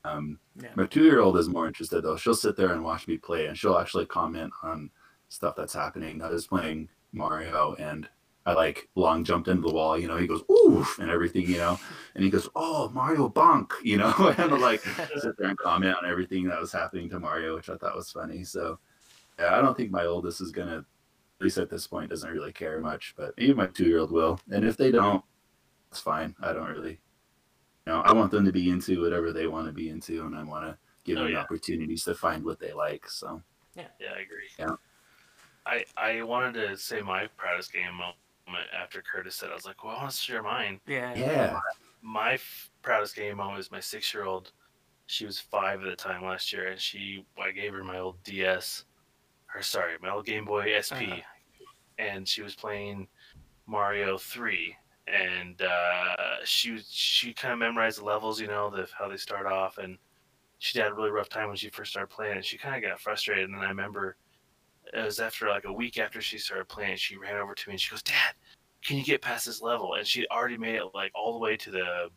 Um, Yeah. my two year old is more interested though. She'll sit there and watch me play, and she'll actually comment on stuff that's happening. I was playing Mario, and I like long jumped into the wall. You know, he goes oof and everything. You know, and he goes, "Oh, Mario bonk," you know, and I'm like sit there and comment on everything that was happening to Mario, which I thought was funny. So, yeah, I don't think my oldest is gonna, at least at this point, doesn't really care much. But even my two year old will, and if they don't, it's fine. I don't really, you know, I want them to be into whatever they want to be into, and I want to give Oh, them yeah. opportunities to find what they like. So, Yeah, yeah, I agree. Yeah. I I wanted to say my proudest game moment after Curtis said I was like, well, I want to share mine. Yeah. yeah, My f- proudest game moment is my six year old. She was five at the time last year, and she I gave her my old DS, or sorry, my old Game Boy SP, Uh-huh. and she was playing Mario Three, and uh, she she kind of memorized the levels, you know, the how they start off, and she had a really rough time when she first started playing and She kind of got frustrated, and I remember it was after like a week after she started playing, she ran over to me and she goes, "Dad, can you get past this level?" And she'd already made it like all the way to the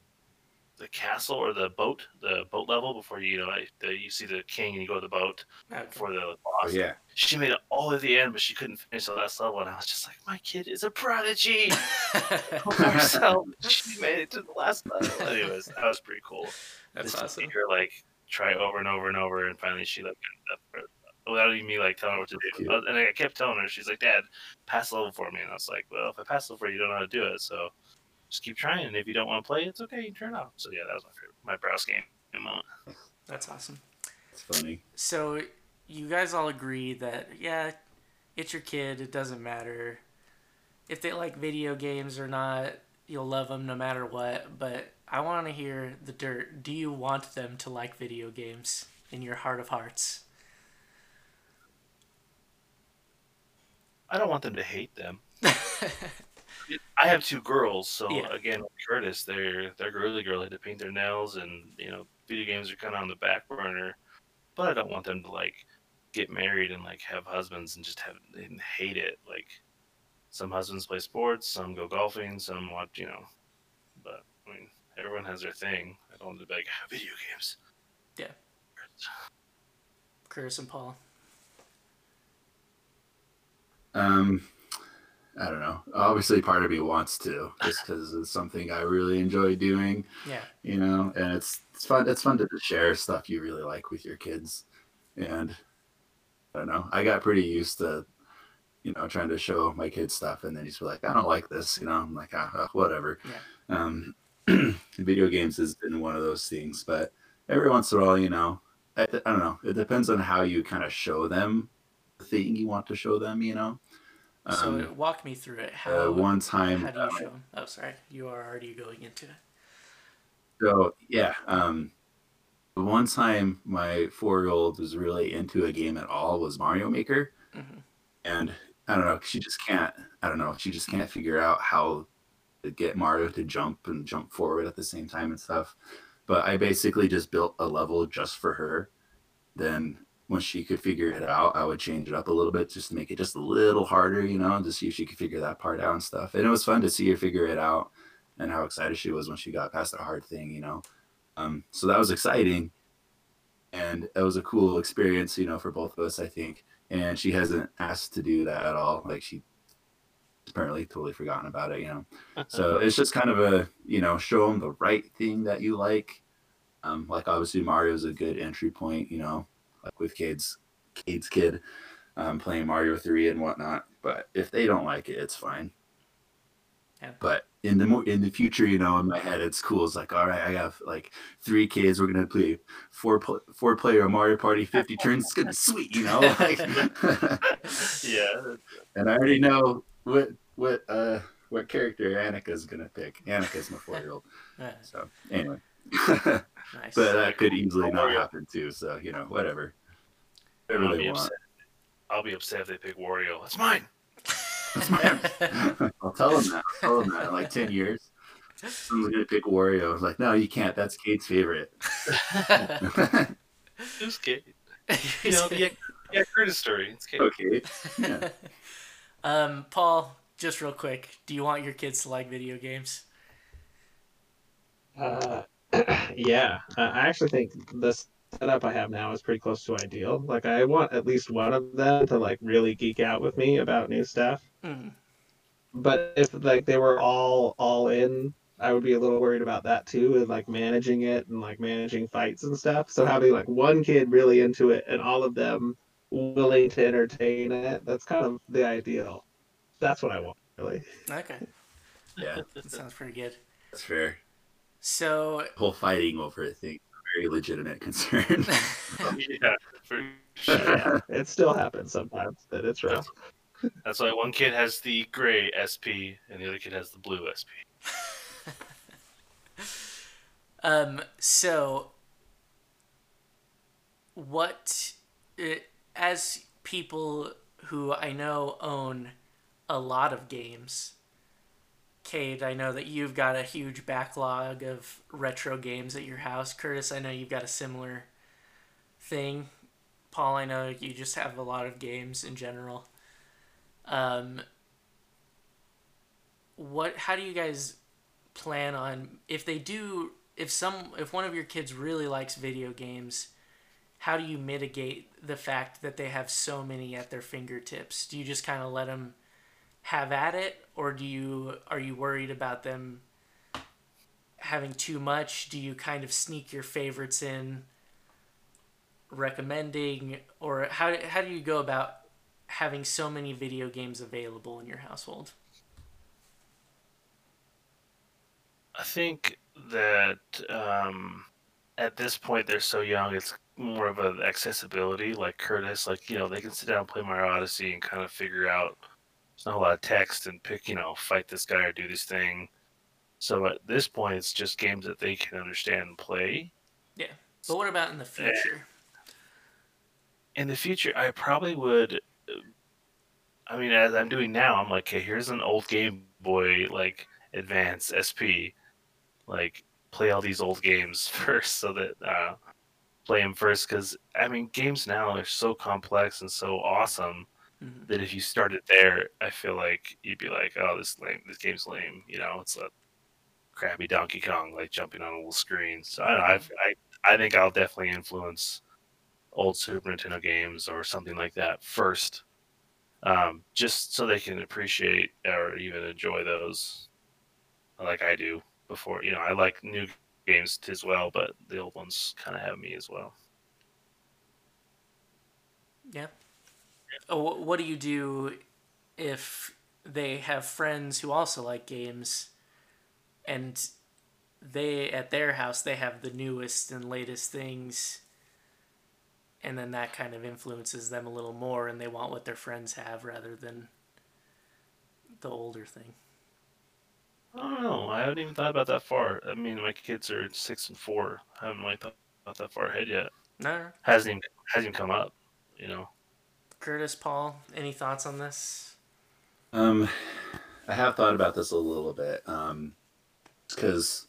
the castle or the boat, the boat level before you, you know, like the, you see the king and you go to the boat Okay. before the oh, boss. yeah. She made it all the way to the end, but she couldn't finish the last level, and I was just like, "My kid is a prodigy." herself. she made it to the last level. Anyways, that was pretty cool. That's Just awesome. see her like try over and over and over, and finally she like without even me like telling her what to do. cute. And I kept telling her, she's like, "Dad, pass the level for me." And I was like, "Well, if I pass the level for you, you don't know how to do it, so just keep trying. And if you don't want to play, it's okay. You turn it off." So yeah, that was my favorite, my browse game moment. That's awesome. It's funny. So you guys all agree that yeah, it's your kid. It doesn't matter if they like video games or not. You'll love them no matter what. But I want to hear the dirt. Do you want them to like video games in your heart of hearts? I don't want them to hate them. I have two girls, so Yeah. again, Curtis, they're they're girly girl. They had to paint their nails, and you know, video games are kind of on the back burner. But I don't want them to like get married and like have husbands and just have and hate it. Like some husbands play sports, some go golfing, some watch, you know. But I mean, everyone has their thing. I don't want to be like video games. Yeah. Curtis and Paul. Um, I don't know. Obviously, part of me wants to, just because it's something I really enjoy doing. Yeah. You know, and it's it's fun. It's fun to share stuff you really like with your kids, and I don't know. I got pretty used to, you know, trying to show my kids stuff, and then he's like, "I don't like this," you know. I'm like, ah, ah, whatever. Um, video games has been one of those things, but every once in a while, you know, I, I don't know. It depends on how you kind of show them the thing you want to show them. You know. So Um, walk me through it. How uh, one time, how do you uh, show 'em? Oh, sorry. You are already going into it. So yeah, um, the one time my four-year-old was really into a game at all was Mario Maker, Mhm. and I don't know, she just can't. I don't know, she just can't figure out how to get Mario to jump and jump forward at the same time and stuff. But I basically just built a level just for her. Then when she could figure it out, I would change it up a little bit just to make it just a little harder, you know, to see if she could figure that part out and stuff. And it was fun to see her figure it out and how excited she was when she got past a hard thing, you know. Um, so that was exciting, and it was a cool experience, you know, for both of us, I think. And she hasn't asked to do that at all. Like she apparently totally forgotten about it, you know. So it's just kind of a, you know, show them the right thing that you like. Um, like obviously Mario's a good entry point, you know, like with kids, Cade's kid, um, playing Mario three and whatnot. But if they don't like it, it's fine. Yeah. But in the mo- in the future, you know, in my head, it's cool. It's like, all right, I have like three kids. We're gonna play four pl- four player Mario Party, fifty turns. It's gonna be sweet, you know. Like, Yeah, and I already know what what uh what character Annika's gonna pick. Annika's my four year old. So anyway, nice. but that could easily not happen too. So you know, whatever. I'll Whatever be they want. upset. I'll be upset if they pick Wario. It's mine. I'll tell them that. I'll tell them that in like ten years. Someone's gonna pick Wario. Like, no, you can't. That's Kate's favorite. Who's Kate? You know, yeah, yeah, Curtis story. It's Kate. okay. Yeah. um, Paul, just real quick, do you want your kids to like video games? Uh, yeah, uh, I actually think the setup I have now is pretty close to ideal. Like, I want at least one of them to like really geek out with me about new stuff. Mm. But if like they were all all in, I would be a little worried about that too, and like managing it and like managing fights and stuff. So having like one kid really into it and all of them willing to entertain it, that's kind of the ideal. That's what I want, really. Okay, Yeah, that sounds pretty good. that's fair. So, Whole fighting over a thing, very legitimate concern. yeah, for sure. yeah, it still happens sometimes, but it's rough. That's why one kid has the gray SP and the other kid has the blue SP. um, so what, uh, as people who I know own a lot of games, Cade, I know that you've got a huge backlog of retro games at your house. Curtis, I know you've got a similar thing. Paul, I know you just have a lot of games in general. Um, what? How do you guys plan on if they do? If some, if one of your kids really likes video games, how do you mitigate the fact that they have so many at their fingertips? Do you just kind of let them have at it, or do you are you worried about them having too much? Do you kind of sneak your favorites in, recommending, or how how do you go about having so many video games available in your household? I think that um, at this point they're so young, it's more of an accessibility. Like Curtis, like you know, they can sit down and play Mario Odyssey and kind of figure out. There's not a lot of text and pick, you know, fight this guy or do this thing. So at this point, it's just games that they can understand and play. Yeah, but what about in the future? in the future, I probably would. uh, I mean, as I'm doing now, I'm like, okay, here's an old Game Boy like Advance SP, like play all these old games first, so that uh, play them first. Because I mean, games now are so complex and so awesome Mhm. that if you started there, I feel like you'd be like, oh, this lame, this game's lame. You know, it's a crappy Donkey Kong like jumping on a little screen. So I don't know. I've, I I think I'll definitely influence old Super Nintendo games or something like that first, um, just so they can appreciate or even enjoy those, like I do. Before you know, I like new games as well, but the old ones kind of have me as well. Yeah. Uh, wh- what do you do if they have friends who also like games and they at their house they have the newest and latest things and then that kind of influences them a little more and they want what their friends have rather than the older thing. I don't know. I haven't even thought about that far. I mean, my kids are six and four. I haven't really thought about that far ahead yet. No, no. Hasn't even hasn't even come up. You know. Curtis, Paul, any thoughts on this? Um, I have thought about this a little bit. Um, because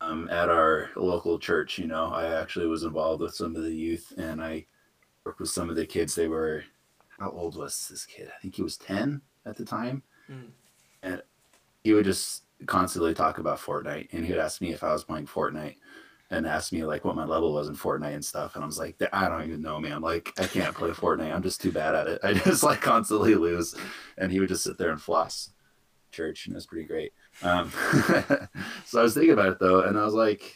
um, at our local church, you know, I actually was involved with some of the youth, and I worked with some of the kids. They were, how old was this kid? I think he was ten at the time, Mm. and he would just constantly talk about Fortnite, and he would ask me if I was playing Fortnite. And asked me like what my level was in Fortnite and stuff, and I was like, I don't even know, man. Like, I can't play Fortnite. I'm just too bad at it. I just like constantly lose. And he would just sit there and floss church, and it was pretty great. Um, so I was thinking about it though, and I was like,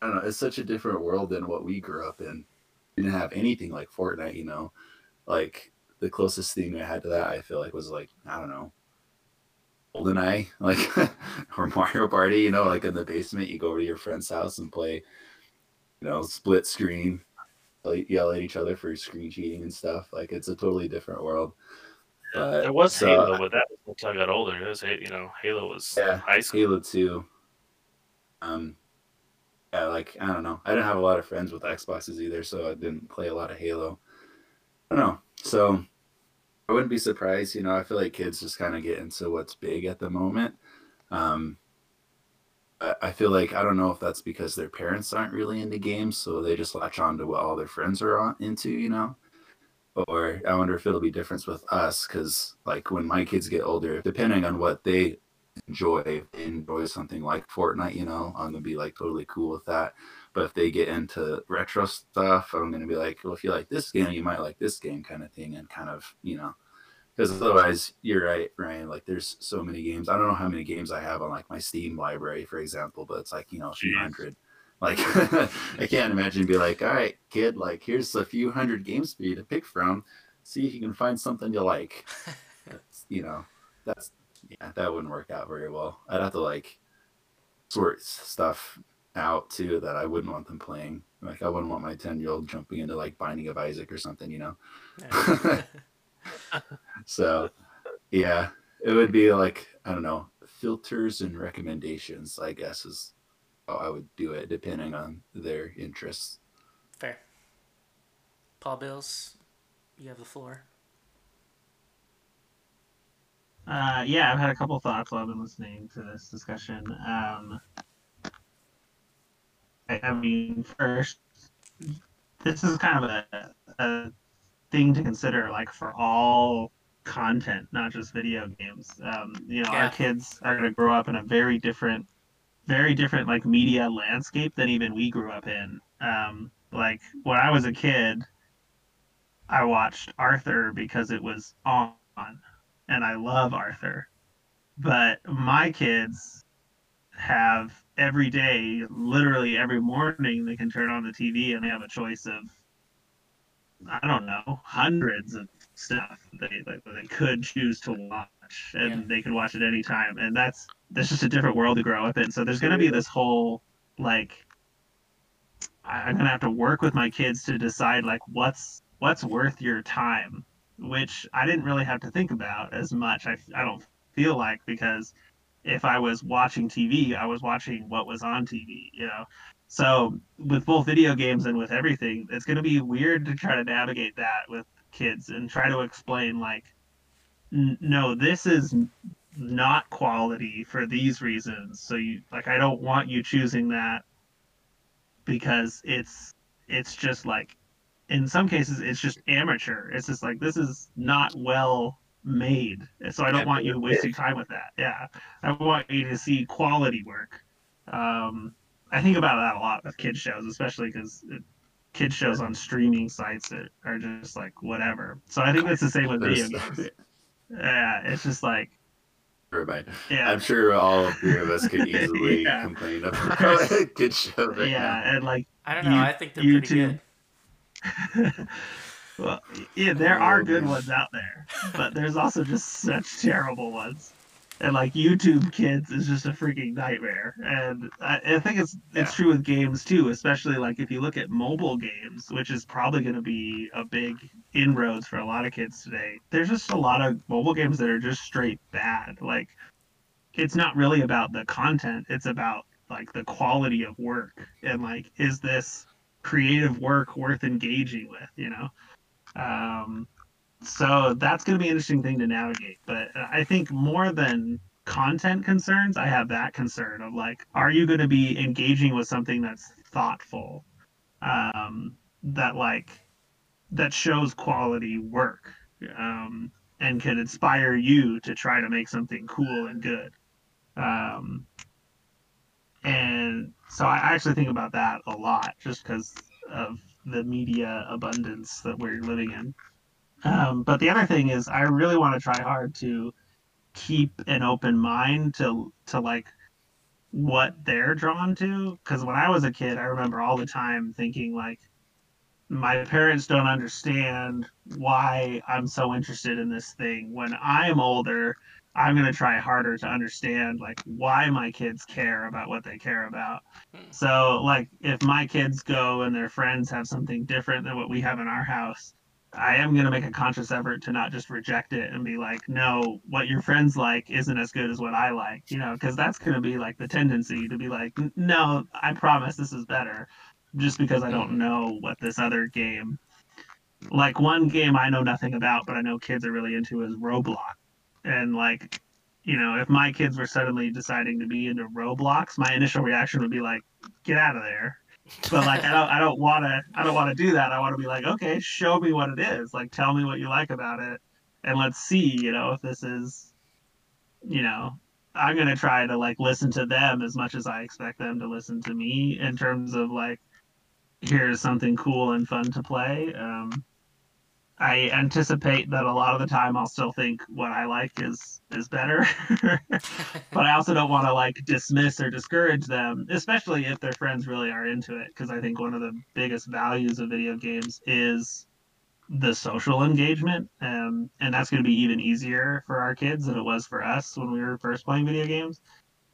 I don't know, it's such a different world than what we grew up in. We didn't have anything like Fortnite, you know. Like the closest thing I had to that, I feel like was like I don't know, GoldenEye, like or Mario Party, you know, like in the basement, you go over to your friend's house and play, you know, split screen, like, yell at each other for screen cheating and stuff. Like it's a totally different world. But, there was so, Halo, but that once I got older. It was you know Halo was Yeah, high school. Halo Two. Um, yeah, like I don't know. I didn't have a lot of friends with Xboxes either, so I didn't play a lot of Halo. I don't know. So I wouldn't be surprised. You know, I feel like kids just kind of get into what's big at the moment. Um, I, I feel like I don't know if that's because their parents aren't really into games, so they just latch on to what all their friends are on, into. You know. Or I wonder if it'll be different with us, because like when my kids get older, depending on what they enjoy they enjoy something like Fortnite, you know, I'm gonna be like totally cool with that. But if they get into retro stuff, I'm gonna be like, well, if you like this game, you might like this game, kind of thing, and kind of, you know, because otherwise, you're right, Ryan. Like, there's so many games. I don't know how many games I have on like my Steam library, for example, but it's like you know, a few hundred. Like, I can't imagine be like, all right, kid, like here's a few hundred games for you to pick from. See if you can find something you like. That's, you know, that's yeah, that wouldn't work out very well. I'd have to like sort stuff out too that I wouldn't want them playing. Like I wouldn't want my ten year old jumping into like Binding of Isaac or something, you know. Yeah. So yeah, it would be like I don't know filters and recommendations. I guess is how I would do it depending on their interests. Fair. Paul Bills, you have the floor. Uh, yeah, I've had a couple thoughts while I've been listening to this discussion. Um, I, mean, first, this is kind of a, a thing to consider, like for all content, not just video games. Um, you know, Yeah. our kids are going to grow up in a very different, very different like media landscape than even we grew up in. Um, like when I was a kid, I watched Arthur because it was on and I love Arthur. But my kids have every day, literally every morning, they can turn on the TV and they have a choice of, I don't know, hundreds of stuff that they like, that they could choose to watch, and Yeah. they can watch it anytime. And that's that's just a different world to grow up in. So there's gonna be this whole like, I'm gonna have to work with my kids to decide like what's what's worth your time which I didn't really have to think about as much. I, I don't feel like because if I was watching TV, I was watching what was on TV, you know. So with both video games and with everything, it's going to be weird to try to navigate that with kids and try to explain like, no, this is not quality for these reasons. So you like, I don't want you choosing that because it's it's just like in some cases it's just amateur. It's just like this is not well made. So I don't Yeah, want you wasting time with that. Yeah. I want you to see quality work. Um I think about that a lot with kids shows, especially because kids shows on streaming sites that are just like whatever. So I think it's the same with video games. Yeah, it's just like Never mind. yeah, I'm sure all three of us could easily Yeah. complain about good shows right yeah, and like I don't know. You- I think they're pretty good. well, yeah, there oh, are Oh, good man. ones out there, but there's also just such terrible ones. And like YouTube Kids is just a freaking nightmare. And I, I think it's it's Yeah. true with games too, especially like if you look at mobile games, which is probably going to be a big inroads for a lot of kids today. There's just a lot of mobile games that are just straight bad. Like it's not really about the content; it's about like the quality of work and like is this creative work worth engaging with you know um so that's going to be an interesting thing to navigate but i think more than content concerns i have that concern of like are you going to be engaging with something that's thoughtful? Um that like that shows quality work um and can inspire you to try to make something cool and good. Um and so I actually think about that a lot just because of the media abundance that we're living in. Um, but the other thing is, I really want to try hard to keep an open mind to to like what they're drawn to. Because when I was a kid, I remember all the time thinking like, my parents don't understand why I'm so interested in this thing. When I'm older, I'm gonna try harder to understand like why my kids care about what they care about. Hmm. So like if my kids go and their friends have something different than what we have in our house, I am gonna make a conscious effort to not just reject it and be like, no, what your friends like isn't as good as what I like, you know, because that's gonna be like the tendency to be like, no, I promise this is better, just because I don't know what this other game. Like one game I know nothing about, but I know kids are really into is Roblox and like you know if my kids were suddenly deciding to be into roblox my initial reaction would be like get out of there. But like i don't i don't want to i don't want to do that. I want to be like okay show me what it is. Like tell me what you like about it. And let's see you know if this is you know i'm going to try to like listen to them as much as i expect them to listen to me in terms of like here's something cool and fun to play. Um I anticipate that a lot of the time I'll still think what I like is is better. but I also don't want to like dismiss or discourage them, especially if their friends really are into it because I think one of the biggest values of video games is the social engagement um, and that's going to be even easier for our kids than it was for us when we were first playing video games.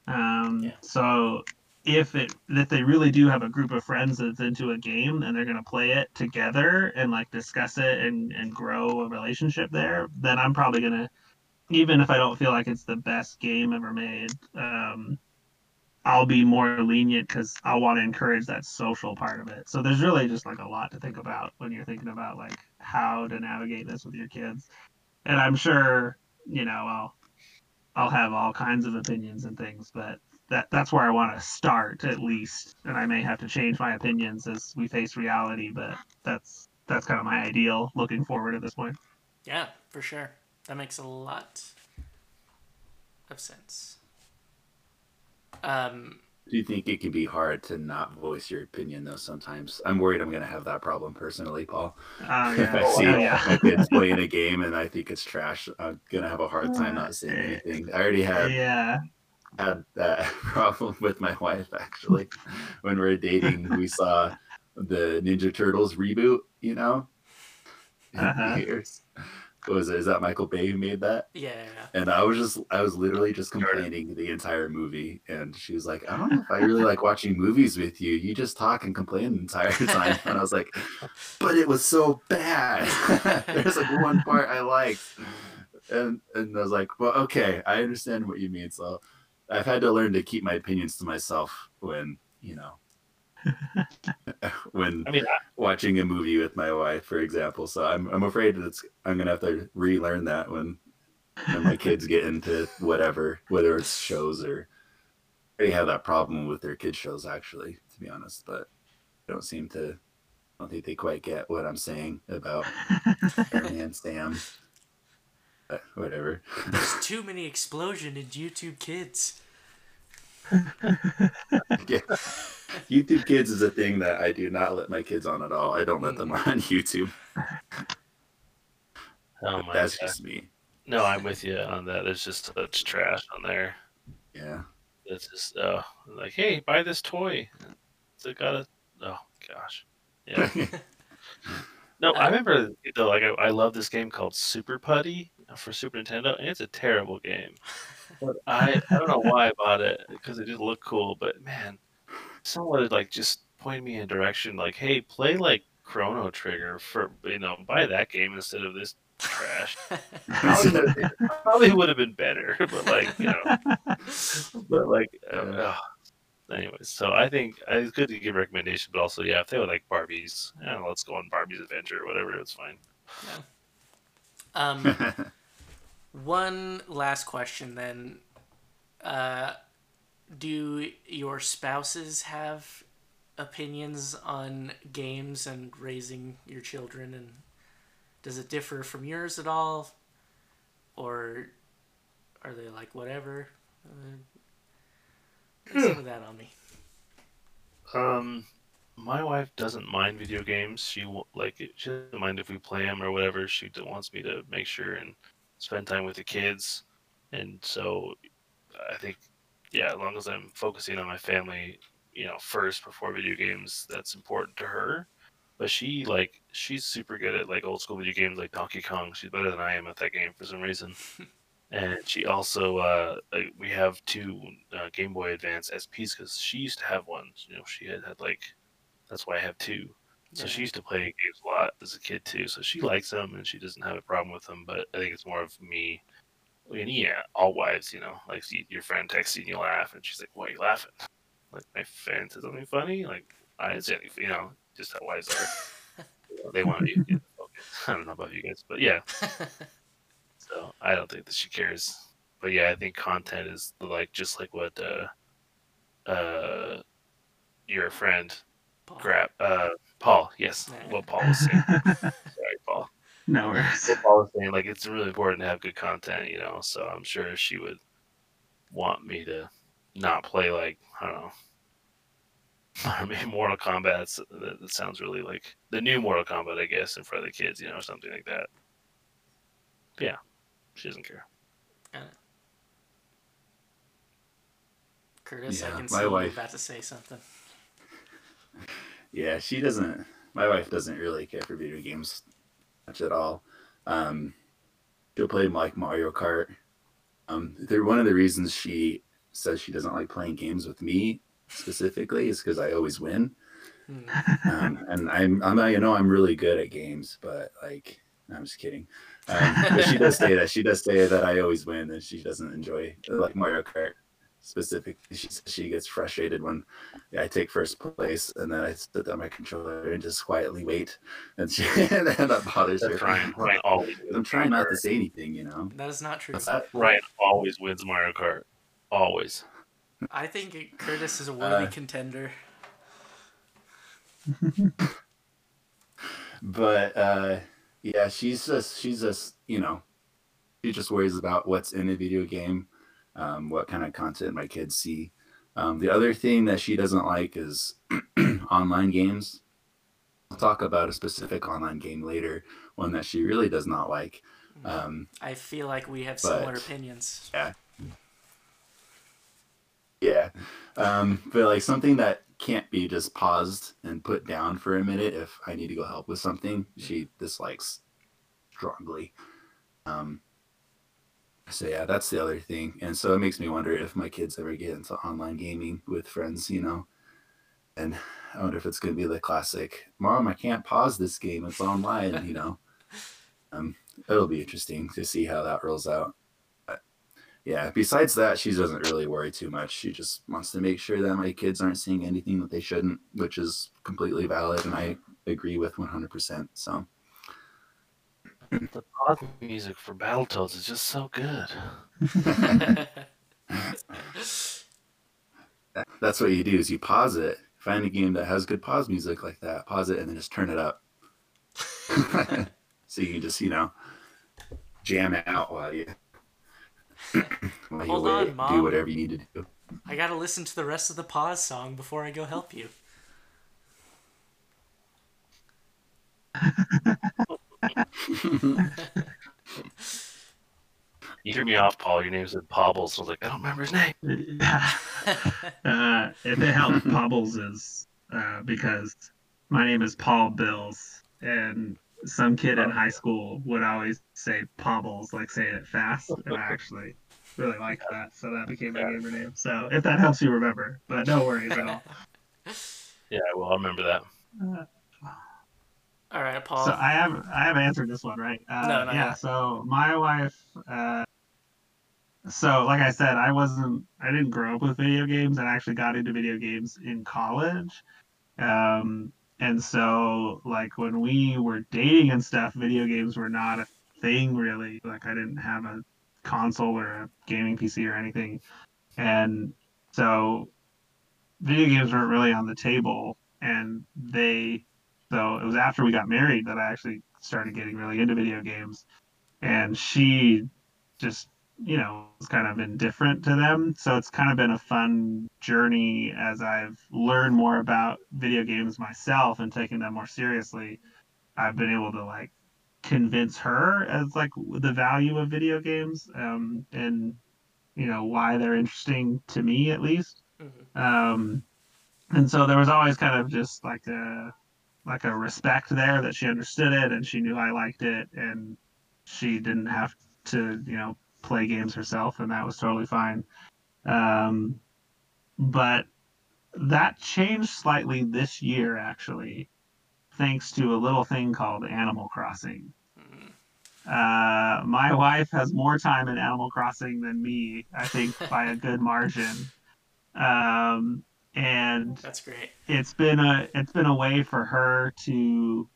Um, Yeah. So if it that they really do have a group of friends that's into a game and they're going to play it together and like discuss it and and grow a relationship there then i'm probably going to even if i don't feel like it's the best game ever made um i'll be more lenient because i want to encourage that social part of it. So there's really just like a lot to think about when you're thinking about like how to navigate this with your kids. And i'm sure you know i'll i'll have all kinds of opinions and things but that that's where I want to start at least, and I may have to change my opinions as we face reality. But that's that's kind of my ideal looking forward at this point. Yeah, for sure. That makes a lot of sense. Um, Do you think it can be hard to not voice your opinion though? Sometimes I'm worried I'm gonna have that problem personally, Paul. Ah, oh If yeah, I see oh, yeah. my kids playing a game and I think it's trash, I'm gonna have a hard time uh, not saying eh, anything. I already had yeah. Had that problem with my wife actually. When we were dating, we saw the Ninja Turtles reboot, you know? In Uh-huh. theaters. What was it? Is that Michael Bay who made that? yeah, And I was just, I was literally just complaining the entire movie. And she was like, I don't know if I really like watching movies with you. You just talk and complain the entire time. And I was like, but it was so bad. There's like one part I liked. And, and I was like, well, okay, I understand what you mean. So I've had to learn to keep my opinions to myself when, you know, when I mean, I, watching a movie with my wife, for example. So I'm I'm afraid that it's I'm gonna have to relearn that when when my kids get into whatever, whether it's shows or they have that problem with their kids shows actually, to be honest. But they don't seem to I don't think they quite get what I'm saying about Ernie and Sam. But whatever. there's too many explosion in YouTube Kids. yeah. YouTube Kids is a thing that I do not let my kids on at all. I don't let them on YouTube. oh my That's God. just me. No, I'm with you on that. There's just such trash on there. Yeah. It's just uh, like, hey, buy this toy. It's like, got a oh gosh, yeah. No, I remember though. Like, I, I love this game called Super Putty for Super Nintendo, and it's a terrible game. But I I don't know why I bought it because it did look cool. But man, someone had like just pointed me in a direction like, hey, play like Chrono Trigger for you know, buy that game instead of this trash. Probably would have- probably would have been better, but like you know, but like. Uh, Yeah. Anyways, so I think uh, it's good to give recommendations, but also yeah, if they would like Barbie's, yeah, let's go on Barbie's Adventure or whatever. It's fine. Um, one last question then. Uh, do your spouses have opinions on games and raising your children and does it differ from yours at all? Or are they like whatever? Uh, some of that on me. Um, my wife doesn't mind video games. She like she doesn't mind if we play them or whatever. She wants me to make sure and spend time with the kids, and so I think yeah, as long as I'm focusing on my family, you know, first before video games, that's important to her. But she like she's super good at like old school video games like Donkey Kong. She's better than I am at that game for some reason. and she also uh, uh, we have two uh, Game Boy Advance SPs because she used to have one. You know, she had had like that's why I have two. So she used to play games a lot as a kid too. So she likes them and she doesn't have a problem with them. But I think it's more of me. And yeah, all wives, you know, like see your friend texts you and you laugh, and she's like, "Why are you laughing?" Like my friend said something funny. Like I didn't say anything. You know, just how wives are. They want to be. I don't know about you guys, but yeah. So I don't think that she cares. But yeah, I think content is like just like what uh uh your friend Paul. Grab uh Paul, yes. Yeah. What Paul was saying. Sorry, Paul. no worries. What Paul was saying, like it's really important to have good content, you know. So I'm sure she would want me to not play like I don't know. I mean, Mortal Kombat. That, that sounds really like the new Mortal Kombat, I guess, in front of the kids, you know, or something like that. But yeah, she doesn't care. Curtis, I can my see you about to say something. Yeah, she doesn't. My wife doesn't really care for video games much at all. Um, she'll play like Mario Kart. Um, they're one of the reasons she says she doesn't like playing games with me specifically is because I always win. Hmm. Um, and I'm, I'm, you know I'm really good at games, but like, I'm just kidding. Um, but she does say that. She does say that I always win, and she doesn't enjoy like Mario Kart specifically. She says she gets frustrated when I take first place, and then I sit down my controller and just quietly wait, and she and that bothers her. That's Ryan. Ryan always. I'm trying not to say anything, you know. That is not true. What's that? Ryan always wins Mario Kart. Always. I think Curtis is a worthy Uh, contender. but uh yeah she's just she's just you know she just worries about what's in a video game um what kind of content my kids see. Um the other thing that she doesn't like is online games. I'll talk about a specific online game later one that she really does not like. Um I feel like we have similar but- opinions. yeah. Um but like something that can't be just paused and put down for a minute if i need to go help with something she dislikes strongly. Um so yeah that's the other thing and so it makes me wonder if my kids ever get into online gaming with friends you know? And i wonder if it's going to be the classic mom i can't pause this game it's online you know? Um it'll be interesting to see how that rolls out. Yeah besides that she doesn't really worry too much. She just wants to make sure that my kids aren't seeing anything that they shouldn't which is completely valid and i agree with 100% so The pause music for Battletoads is just so good. that's what you do is you pause it find a game that has good pause music like that pause it and then just turn it up so you can just you know jam out while you while you Hold wait, on, do whatever you need to do I gotta listen to the rest of the pause song before I go help you. You threw me off, Paul. Your name said Pobbles. So I was like, I don't remember his name. uh, if it helps, Pobbles is uh, because my name is Paul Bills, and some kid in high school would always say Pobbles, like saying it fast, and I actually really liked that, so that became my gamer name. So if that helps you remember, but no worries at all. Yeah, well, I'll remember that. Uh, All right, Paul. So I have I have answered this one right. Uh, No, yeah. no. So my wife. Uh, so like I said, I wasn't. I didn't grow up with video games. I actually got into video games in college. Um, and so like when we were dating and stuff, video games were not a thing really. Like I didn't have a console or a gaming PC or anything, and so video games weren't really on the table. And they so it was after we got married that I actually started getting really into video games. And she just, you know, was kind of indifferent to them. So it's kind of been a fun journey as I've learned more about video games myself and taking them more seriously. I've been able to like convince her as like the value of video games um, and, you know, why they're interesting to me at least. Mhm. Um, and so there was always kind of just like a like a respect there that she understood it and she knew I liked it and she didn't have to you know play games herself, and that was totally fine. Um, but that changed slightly this year, actually, thanks to a little thing called Animal Crossing. Uh, my wife has more time in Animal Crossing than me, I think, by a good margin. Um, and That's great. it's been a it's been a way for her to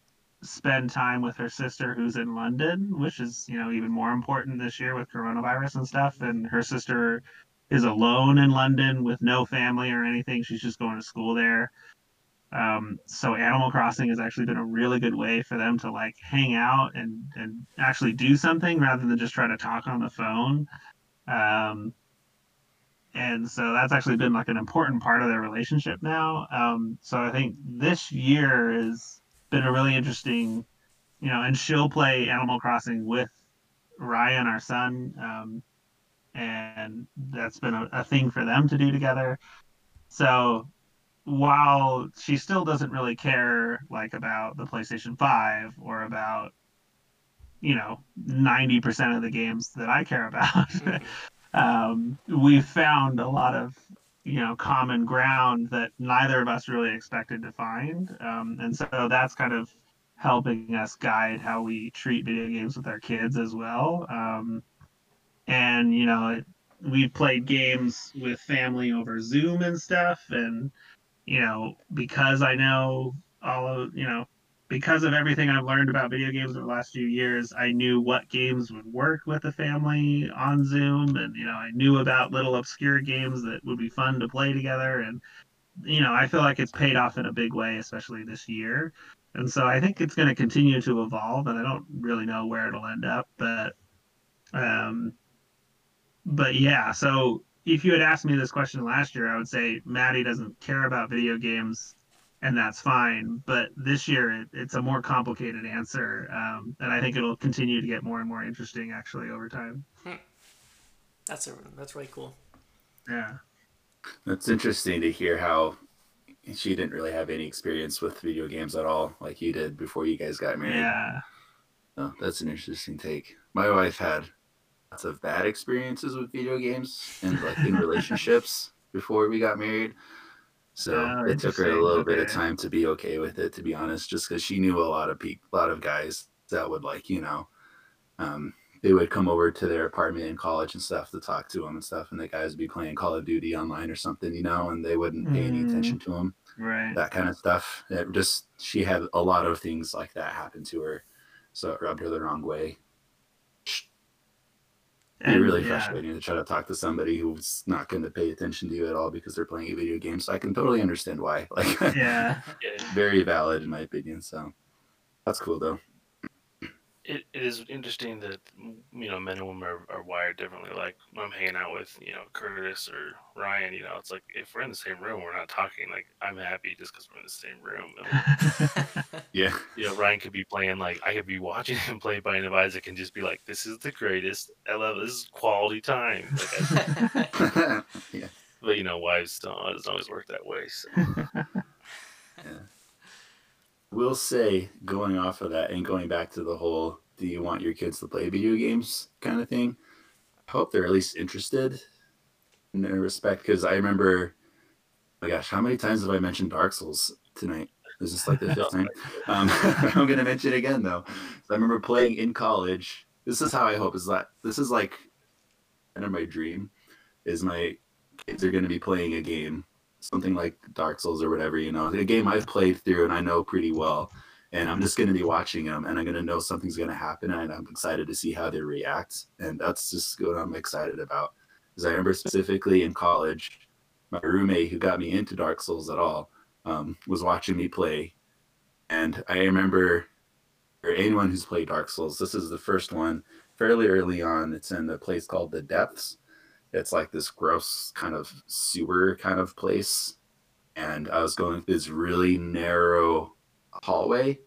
spend time with her sister who's in London, which is you know even more important this year with coronavirus and stuff. And her sister is alone in London with no family or anything. She's just going to school there. Um, so Animal Crossing has actually been a really good way for them to like hang out and and actually do something rather than just try to talk on the phone. Um, and so that's actually been like an important part of their relationship now. Um, so I think this year has been a really interesting, you know, and she'll play Animal Crossing with Ryan, our son, um, and that's been a, a thing for them to do together. So while she still doesn't really care like about the PlayStation 5 or about you know 90% of the games that I care about Mhm. um, we found a lot of you know common ground that neither of us really expected to find. Um, and so that's kind of helping us guide how we treat video games with our kids as well. Um, and you know it, we've played games with family over zoom and stuff. And you know because i know all of you know because of everything I've learned about video games over the last few years, I knew what games would work with the family on Zoom, and you know, I knew about little obscure games that would be fun to play together, and you know, I feel like it's paid off in a big way, especially this year. And so I think it's going to continue to evolve, and I don't really know where it'll end up, but um, but yeah. So if you had asked me this question last year, I would say Maddie doesn't care about video games and that's fine. But this year, it, it's a more complicated answer, um, and I think it'll continue to get more and more interesting actually over time. That's a that's really cool. Yeah, That's interesting to hear how she didn't really have any experience with video games at all, like you did before you guys got married. yeah, Oh, that's an interesting take. My wife had lots of bad experiences with video games and like in relationships before we got married. So Oh, it took her a little bit of time to be okay with it, to be honest, just because she knew a lot of people, a lot of guys that would like, you know, um, they would come over to their apartment in college and stuff to talk to them and stuff, and the guys would be playing Call of Duty online or something, you know, and they wouldn't pay any Mm. attention to them right. that kind of stuff. It just she had a lot of things like that happen to her, so it rubbed her the wrong way. It'd be really yeah, frustrating to try to talk to somebody who's not going to pay attention to you at all because they're playing a video game. So I can totally understand why. Like, Yeah, Yeah, very valid in my opinion. So that's cool though. It, it is interesting that you know men and women are, are wired differently. Like when I'm hanging out with you know Curtis or Ryan, you know, it's like if we're in the same room, we're not talking. Like I'm happy just because we're in the same room. And, Yeah. you know, Ryan could be playing like I could be watching him play Binding of Isaac and just be like, "This is the greatest. I love it. this is quality time." Like, yeah. but you know, wives don't it doesn't always work that way. So Will say going off of that and going back to the whole do you want your kids to play video games kind of thing. I hope they're at least interested in their respect because I remember oh my gosh, how many times have I mentioned Dark Souls tonight? Is this like the fifth time? Um, I'm gonna mention it again though. So I remember playing in college. This is how I hope is that this is like kind of my dream is my kids are gonna be playing a game, something like Dark Souls or whatever, you know, a game I've played through and I know pretty well. And I'm just gonna be watching them and I'm gonna know something's gonna happen and I'm excited to see how they react. And that's just what I'm excited about. Because I remember specifically in college, my roommate who got me into Dark Souls at all um, was watching me play, and I remember, or anyone who's played Dark Souls, this is the first one fairly early on. It's in a place called the Depths. It's like this gross kind of sewer kind of place, and I was going through this really narrow hallway,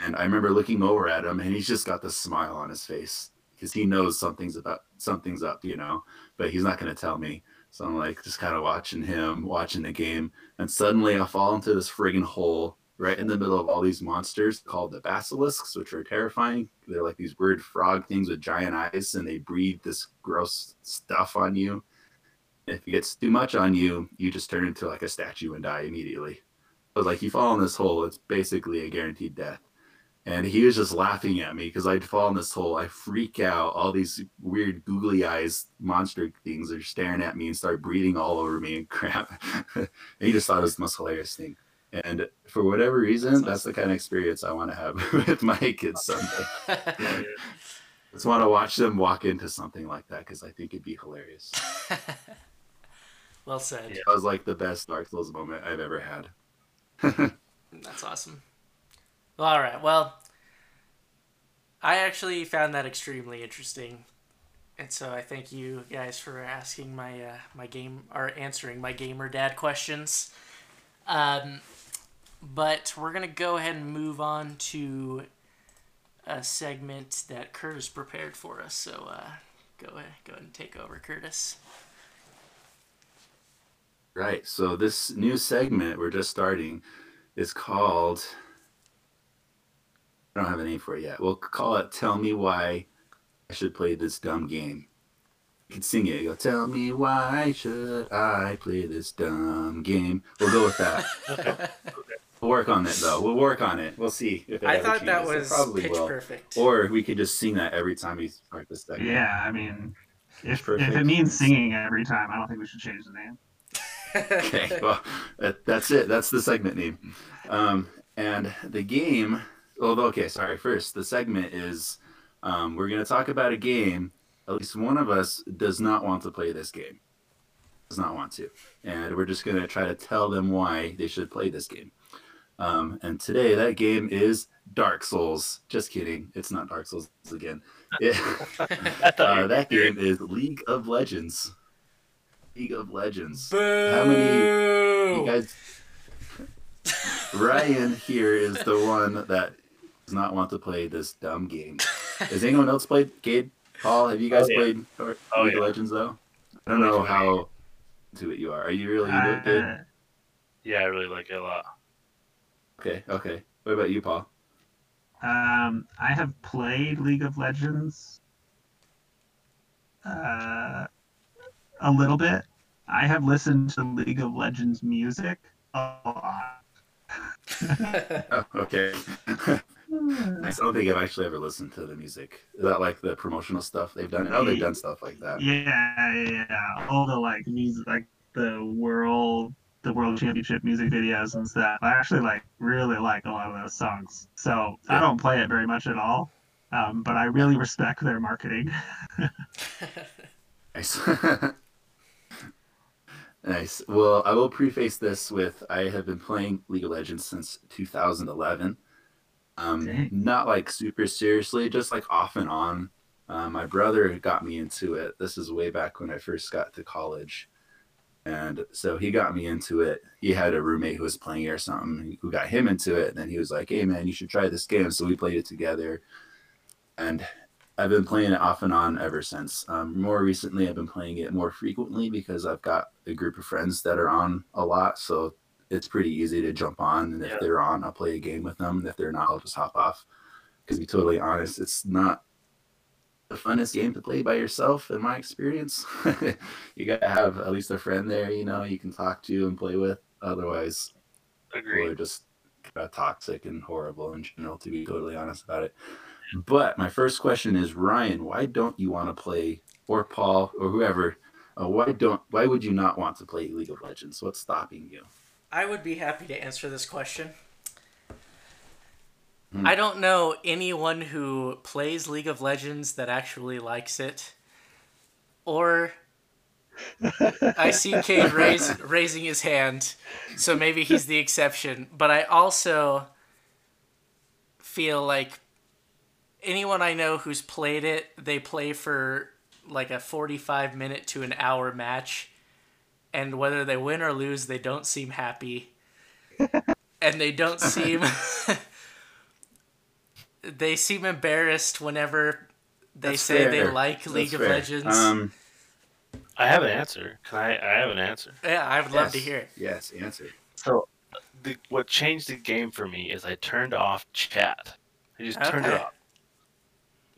and I remember looking over at him, and he's just got this smile on his face because he knows something's about something's up, you know, but he's not going to tell me. So I'm like just kind of watching him, watching the game, and suddenly I fall into this friggin' hole right in the middle of all these monsters called the basilisks, which are terrifying. They're like these weird frog things with giant eyes, and they breathe this gross stuff on you. If it gets too much on you, you just turn into like a statue and die immediately. But like you fall in this hole, it's basically a guaranteed death. And he was just laughing at me because I'd fall in this hole. I freak out. All these weird googly eyes monster things are staring at me and start breathing all over me and crap. and he just thought it was the most hilarious thing. And for whatever reason, that's, that's the kind of experience I want to have with my kids someday. I just want to watch them walk into something like that because I think it'd be hilarious. well said. Yeah. That was like the best Dark Souls moment I've ever had. That's awesome. All right. Well, I actually found that extremely interesting, and so I thank you guys for asking my uh, my game or answering my gamer dad questions. Um, but we're gonna go ahead and move on to a segment that Curtis prepared for us. So uh, go ahead, go ahead and take over, Curtis. Right. So this new segment we're just starting is called. I don't have a name for it yet. We'll call it "Tell Me Why I Should Play This Dumb Game." You can sing it. Go, tell me why should I play this dumb game? We'll go with that. okay. We'll work on it though. We'll work on it. We'll see if it I thought that was probably pitch will. perfect. Or we could just sing that every time we start this segment. Yeah, I mean, if, if it means singing every time, I don't think we should change the name okay, well, that, that's it. That's the segment name. Um, and the game, although, okay, sorry. First, the segment is um, we're going to talk about a game. At least one of us does not want to play this game. Does not want to. And we're just going to try to tell them why they should play this game. Um, and today, that game is Dark Souls. Just kidding. It's not Dark Souls again. It, uh, that game is League of Legends. League of Legends. Boo! How many you guys? Ryan here is the one that does not want to play this dumb game. Has anyone else played Gabe? Paul, have you guys oh, yeah. played oh, League oh, yeah. of Legends though? I don't know how into it you are. Are you really into uh, it, Gabe? Yeah, I really like it a lot. Okay, okay. What about you, Paul? Um, I have played League of Legends. Uh, a little bit. I have listened to League of Legends music a lot. oh, okay. I don't think I've actually ever listened to the music. Is that like the promotional stuff they've done? Oh, they've done stuff like that. Yeah, yeah. All the like music, like the world, the world championship music videos and stuff. I actually like really like a lot of those songs. So yeah. I don't play it very much at all, um, but I really respect their marketing. nice. Nice. Well, I will preface this with I have been playing League of Legends since 2011. Um, not like super seriously, just like off and on. Uh, my brother got me into it. This is way back when I first got to college. And so he got me into it. He had a roommate who was playing it or something who got him into it. And then he was like, hey, man, you should try this game. So we played it together. And I've been playing it off and on ever since. Um, more recently, I've been playing it more frequently because I've got a group of friends that are on a lot. So it's pretty easy to jump on. And if yeah. they're on, I'll play a game with them. And if they're not, I'll just hop off. Because to be totally honest, it's not the funnest game to play by yourself, in my experience. you got to have at least a friend there, you know, you can talk to and play with. Otherwise, Agreed. people are just kind of toxic and horrible in general, to be totally honest about it. But my first question is, Ryan, why don't you want to play, or Paul, or whoever, uh, why don't, why would you not want to play League of Legends? What's stopping you? I would be happy to answer this question. Hmm. I don't know anyone who plays League of Legends that actually likes it, or I see Cade raise, raising his hand, so maybe he's the exception. But I also feel like anyone I know who's played it, they play for like a 45 minute to an hour match and whether they win or lose, they don't seem happy. and they don't seem they seem embarrassed whenever they That's say fair. they like League That's of fair. Legends. Um, I have an answer. Can I I have an answer. Yeah, I would yes. love to hear it. Yes, answer. So the, what changed the game for me is I turned off chat. I just turned it off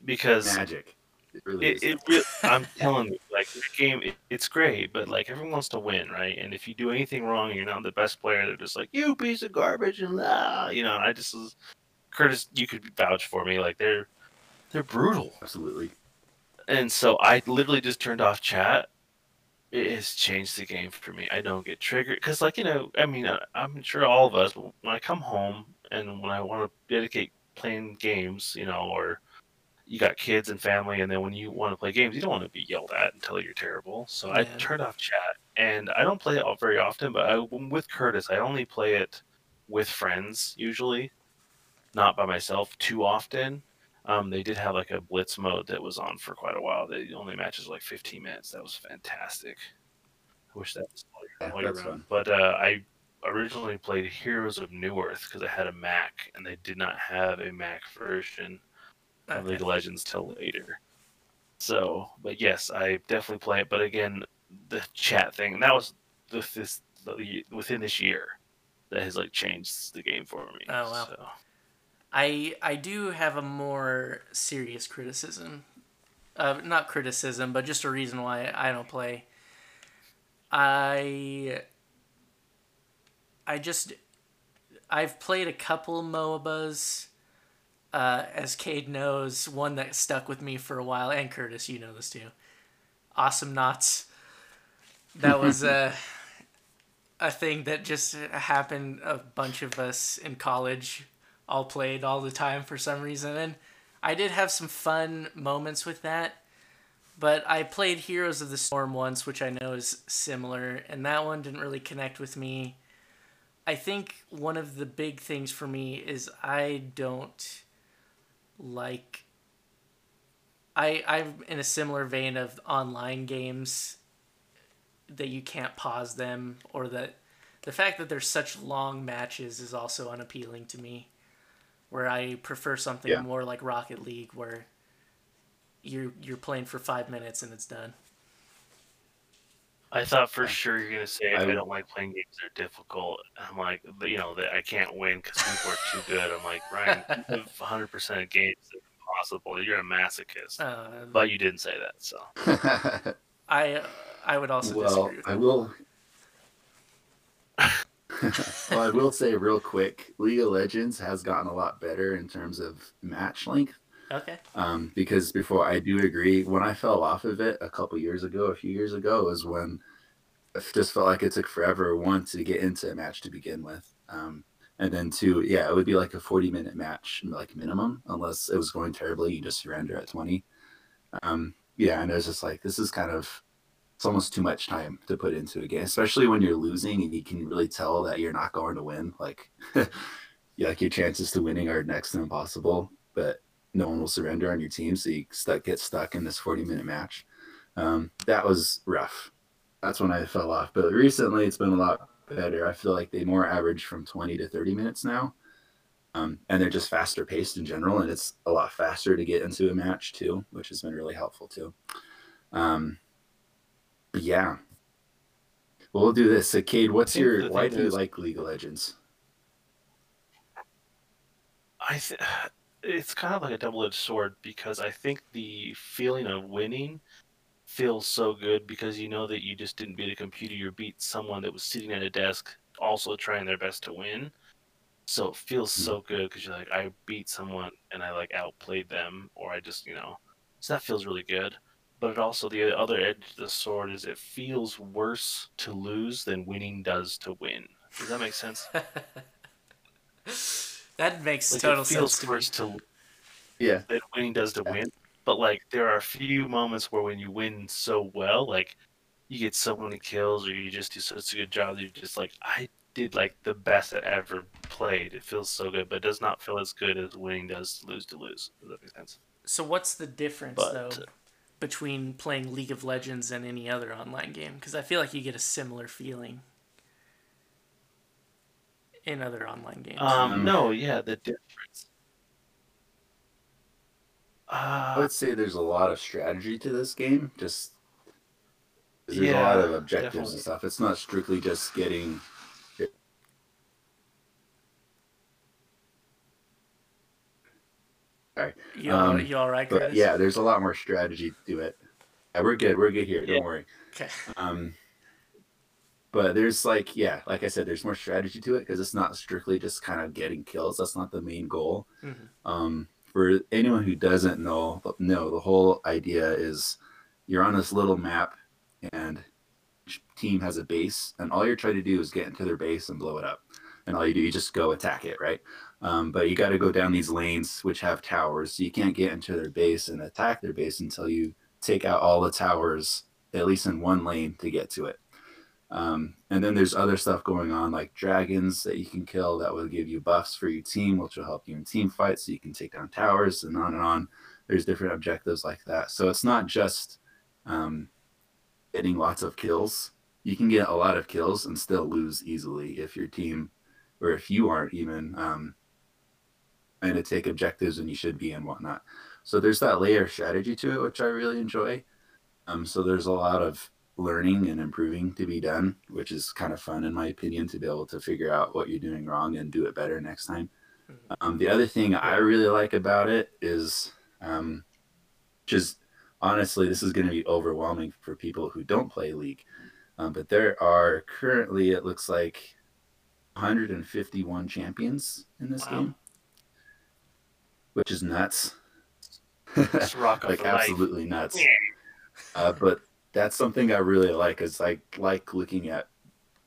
because Magic. It really it, is. it really, I'm telling you, like the game, it, it's great, but like everyone wants to win, right? And if you do anything wrong, and you're not the best player. They're just like you piece of garbage and blah, you know. I just was, Curtis, you could vouch for me. Like they're they're brutal, Absolutely. and so I literally just turned off chat. It has changed the game for me. I don't get triggered because, like you know, I mean, I, I'm sure all of us when I come home and when I want to dedicate playing games, you know, or you got kids and family, and then when you want to play games, you don't want to be yelled at until you're terrible. So I Yeah. turned off chat, and I don't play it all very often. But I, with Curtis, I only play it with friends usually, not by myself too often. Um, they did have like a blitz mode that was on for quite a while. The only matches like 15 minutes. That was fantastic. I wish that was all year, all year. But uh, I originally played Heroes of Newerth because I had a Mac, and they did not have a Mac version of League of Legends till later. So, but yes, I definitely play it. But again, the chat thing that was the, this the, within this year that has like changed the game for me. Oh, wow. So, I I do have a more serious criticism. Uh, not criticism, but just a reason why I don't play. I I just I've played a couple MOBAs. Uh, as Cade knows, one that stuck with me for a while, and Curtis, you know this too. Awesomenauts. That was a a thing that just happened. A bunch of us in college all played all the time for some reason, and I did have some fun moments with that. But I played Heroes of the Storm once, which I know is similar, and that one didn't really connect with me. I think one of the big things for me is I don't like I I'm in a similar vein of online games that you can't pause them or that the fact that there's such long matches is also unappealing to me where I prefer something Yeah. more like Rocket League where you're you're playing for 5 minutes and it's done. I thought for sure you're gonna say I, I- don't like playing games that are difficult. I'm like, but, you know, that I can't win because people are too good. I'm like, Ryan, 100 percent of games that are possible. You're a masochist, Uh, but you didn't say that, so I I would also well, disagree with I will. well, I will say real quick, League of Legends has gotten a lot better in terms of match length. Okay. Um, because before I do agree, when I fell off of it a couple years ago, a few years ago, was when I just felt like it took forever one to get into a match to begin with, um, and then two, yeah, it would be like a forty-minute match, like minimum, unless it was going terribly, you just surrender at twenty. Um, yeah, and it was just like this is kind of it's almost too much time to put into a game, especially when you're losing and you can really tell that you're not going to win. Like, yeah, like your chances to winning are next to impossible, but no one will surrender on your team, so you stuck get stuck in this 40 minute match. Um, that was rough. That's when I fell off. But recently, it's been a lot better. I feel like they more average from 20 to 30 minutes now. Um, and they're just faster paced in general, and it's a lot faster to get into a match too, which has been really helpful too. Um, yeah, well, we'll do this. So, Cade, what's your? Why do you is- like League of Legends? I th- it's kind of like a double-edged sword because I think the feeling of winning feels so good because you know that you just didn't beat a computer, you beat someone that was sitting at a desk also trying their best to win. So it feels hmm. so good because you're like, I beat someone and I like outplayed them, or I just, you know, so that feels really good. But it also the other edge of the sword is it feels worse to lose than winning does to win. Does that make sense? that makes Like total it feels sense to worse to Yeah, that winning does to win. But like there are a few moments where when you win so well, like you get so many kills or you just do such a good job, you're just like, I did like the best I ever played. It feels so good, but it does not feel as good as winning does to lose to lose. Does that make sense? So what's the difference But- though uh, between playing League of Legends and any other online game? Because I feel like you get a similar feeling in other online games. Um, Um, no, yeah, the difference. I Uh, would say there's a lot of strategy to this game. Just there's a lot of objectives definitely. and stuff. It's not strictly just getting You all, Um, you all right, But yeah, there's a lot more strategy to it. Yeah, we're good. We're good here. Don't Yeah. worry. Okay. Um, but there's like, yeah, like I said, there's more strategy to it because it's not strictly just kind of getting kills. That's not the main goal. Mhm. Um, for anyone who doesn't know, no, the whole idea is you're on this little map and team has a base, and all you're trying to do is get into their base and blow it up. And all you do, you just go attack it, right? Um, but you got to go down these lanes which have towers, so you can't get into their base and attack their base until you take out all the towers, at least in one lane, to get to it. Um, and then there's other stuff going on like dragons that you can kill that will give you buffs for your team, which will help you in team fights so you can take down towers and on and on. There's different objectives like that. So it's not just um, getting lots of kills. You can get a lot of kills and still lose easily if your team or if you aren't even um, trying to take objectives and you should be and whatnot. So there's that layer of strategy to it, which I really enjoy. Um, so there's a lot of learning and improving to be done, which is kind of fun in my opinion to be able to figure out what you're doing wrong and do it better next time. Um, the other thing I really like about it is um, just honestly, this is going to be overwhelming for people who don't play League. Um, but there are currently, it looks like, 151 champions in this Wow. game, which is nuts. Like for life. absolutely nuts. Uh, but that's something I really like. Is I like looking at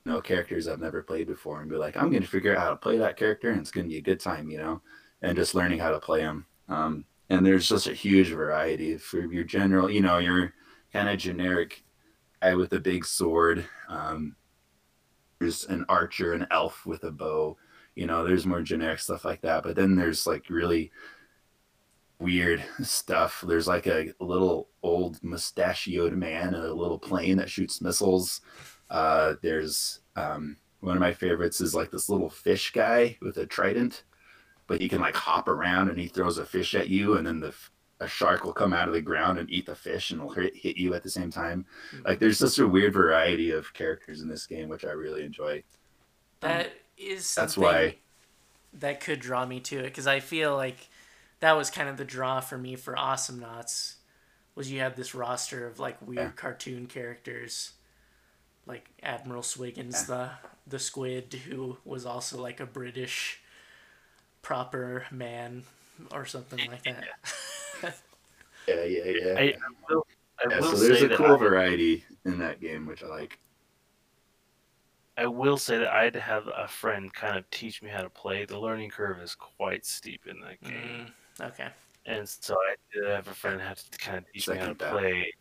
you know characters I've never played before and be like, I'm going to figure out how to play that character, and it's going to be a good time, you know, and just learning how to play them. Um, and there's just a huge variety for your general, you know, your kind of generic guy with a big sword. Um, there's an archer, an elf with a bow. You know, there's more generic stuff like that. But then there's like really weird stuff. There's like a little old mustachioed man in a little plane that shoots missiles. Uh, there's um, one of my favorites is like this little fish guy with a trident, but he can like hop around and he throws a fish at you, and then the a shark will come out of the ground and eat the fish and will hit, hit you at the same time. Like there's just a weird variety of characters in this game, which I really enjoy. That is That's why- that could draw me to it because I feel like that was kind of the draw for me for Awesomenauts was you had this roster of like weird Yeah. cartoon characters like Admiral Swiggins the the squid who was also like a British proper man or something like that. Yeah, yeah, yeah. I, I will, I yeah will so there's say a cool I, variety in that game, which I like. I will say that I had to have a friend kind of teach me how to play. The learning curve is quite steep in that game. Mm, okay. And so I did have a friend have to kind of teach me how to Second that. play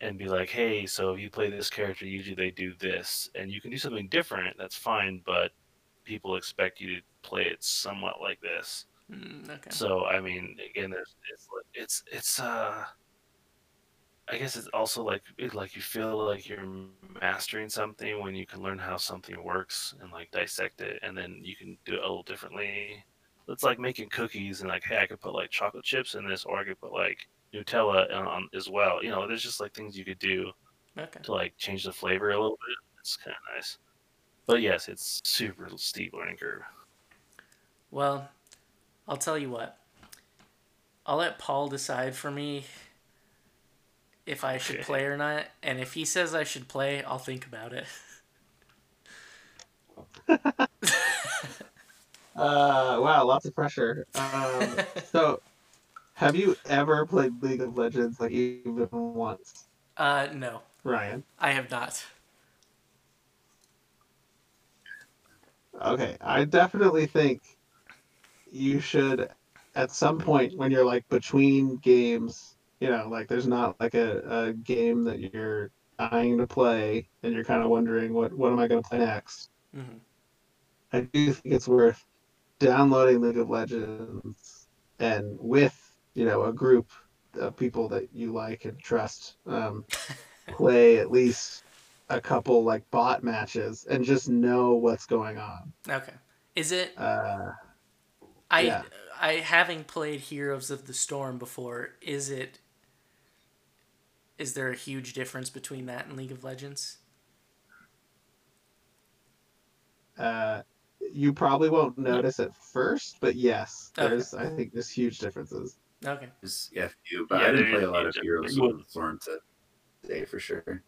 and be like, hey, so if you play this character, usually they do this. And you can do something different, that's fine, but people expect you to play it somewhat like this. Mm, okay. So I mean, again, there's it's it's it's uh, I guess it's also like it, like you feel like you're mastering something when you can learn how something works and like dissect it, and then you can do it a little differently. It's like making cookies and like, hey, I could put like chocolate chips in this, or I could put like Nutella on, on as well. You know, there's just like things you could do Okay. to like change the flavor a little bit. It's kind of nice. But yes, it's super steep learning curve. Well, I'll tell you what. I'll let Paul decide for me if I should Okay. play or not, and if he says I should play, I'll think about it. Uh, wow, lots of pressure. Um, so, have you ever played League of Legends like even once, Uh, no, Ryan? I have not. Okay, I definitely think you should, at some point when you're like between games, you know, like there's not like a, a game that you're dying to play and you're kind of wondering what what am I going to play next. hmm I do think it's worth downloading League of Legends and with you know a group of people that you like and trust, um, play at least a couple like bot matches and just know what's going on. Okay. Is it? Uh, I yeah. I having played Heroes of the Storm before. Is it? Is there a huge difference between that and League of Legends? uh, you probably won't notice at first, but yes, Okay. there's I think there's huge differences. Okay. Just yeah, few, but Yeah, I didn't play a lot of Heroes difference. with Thorn today for sure.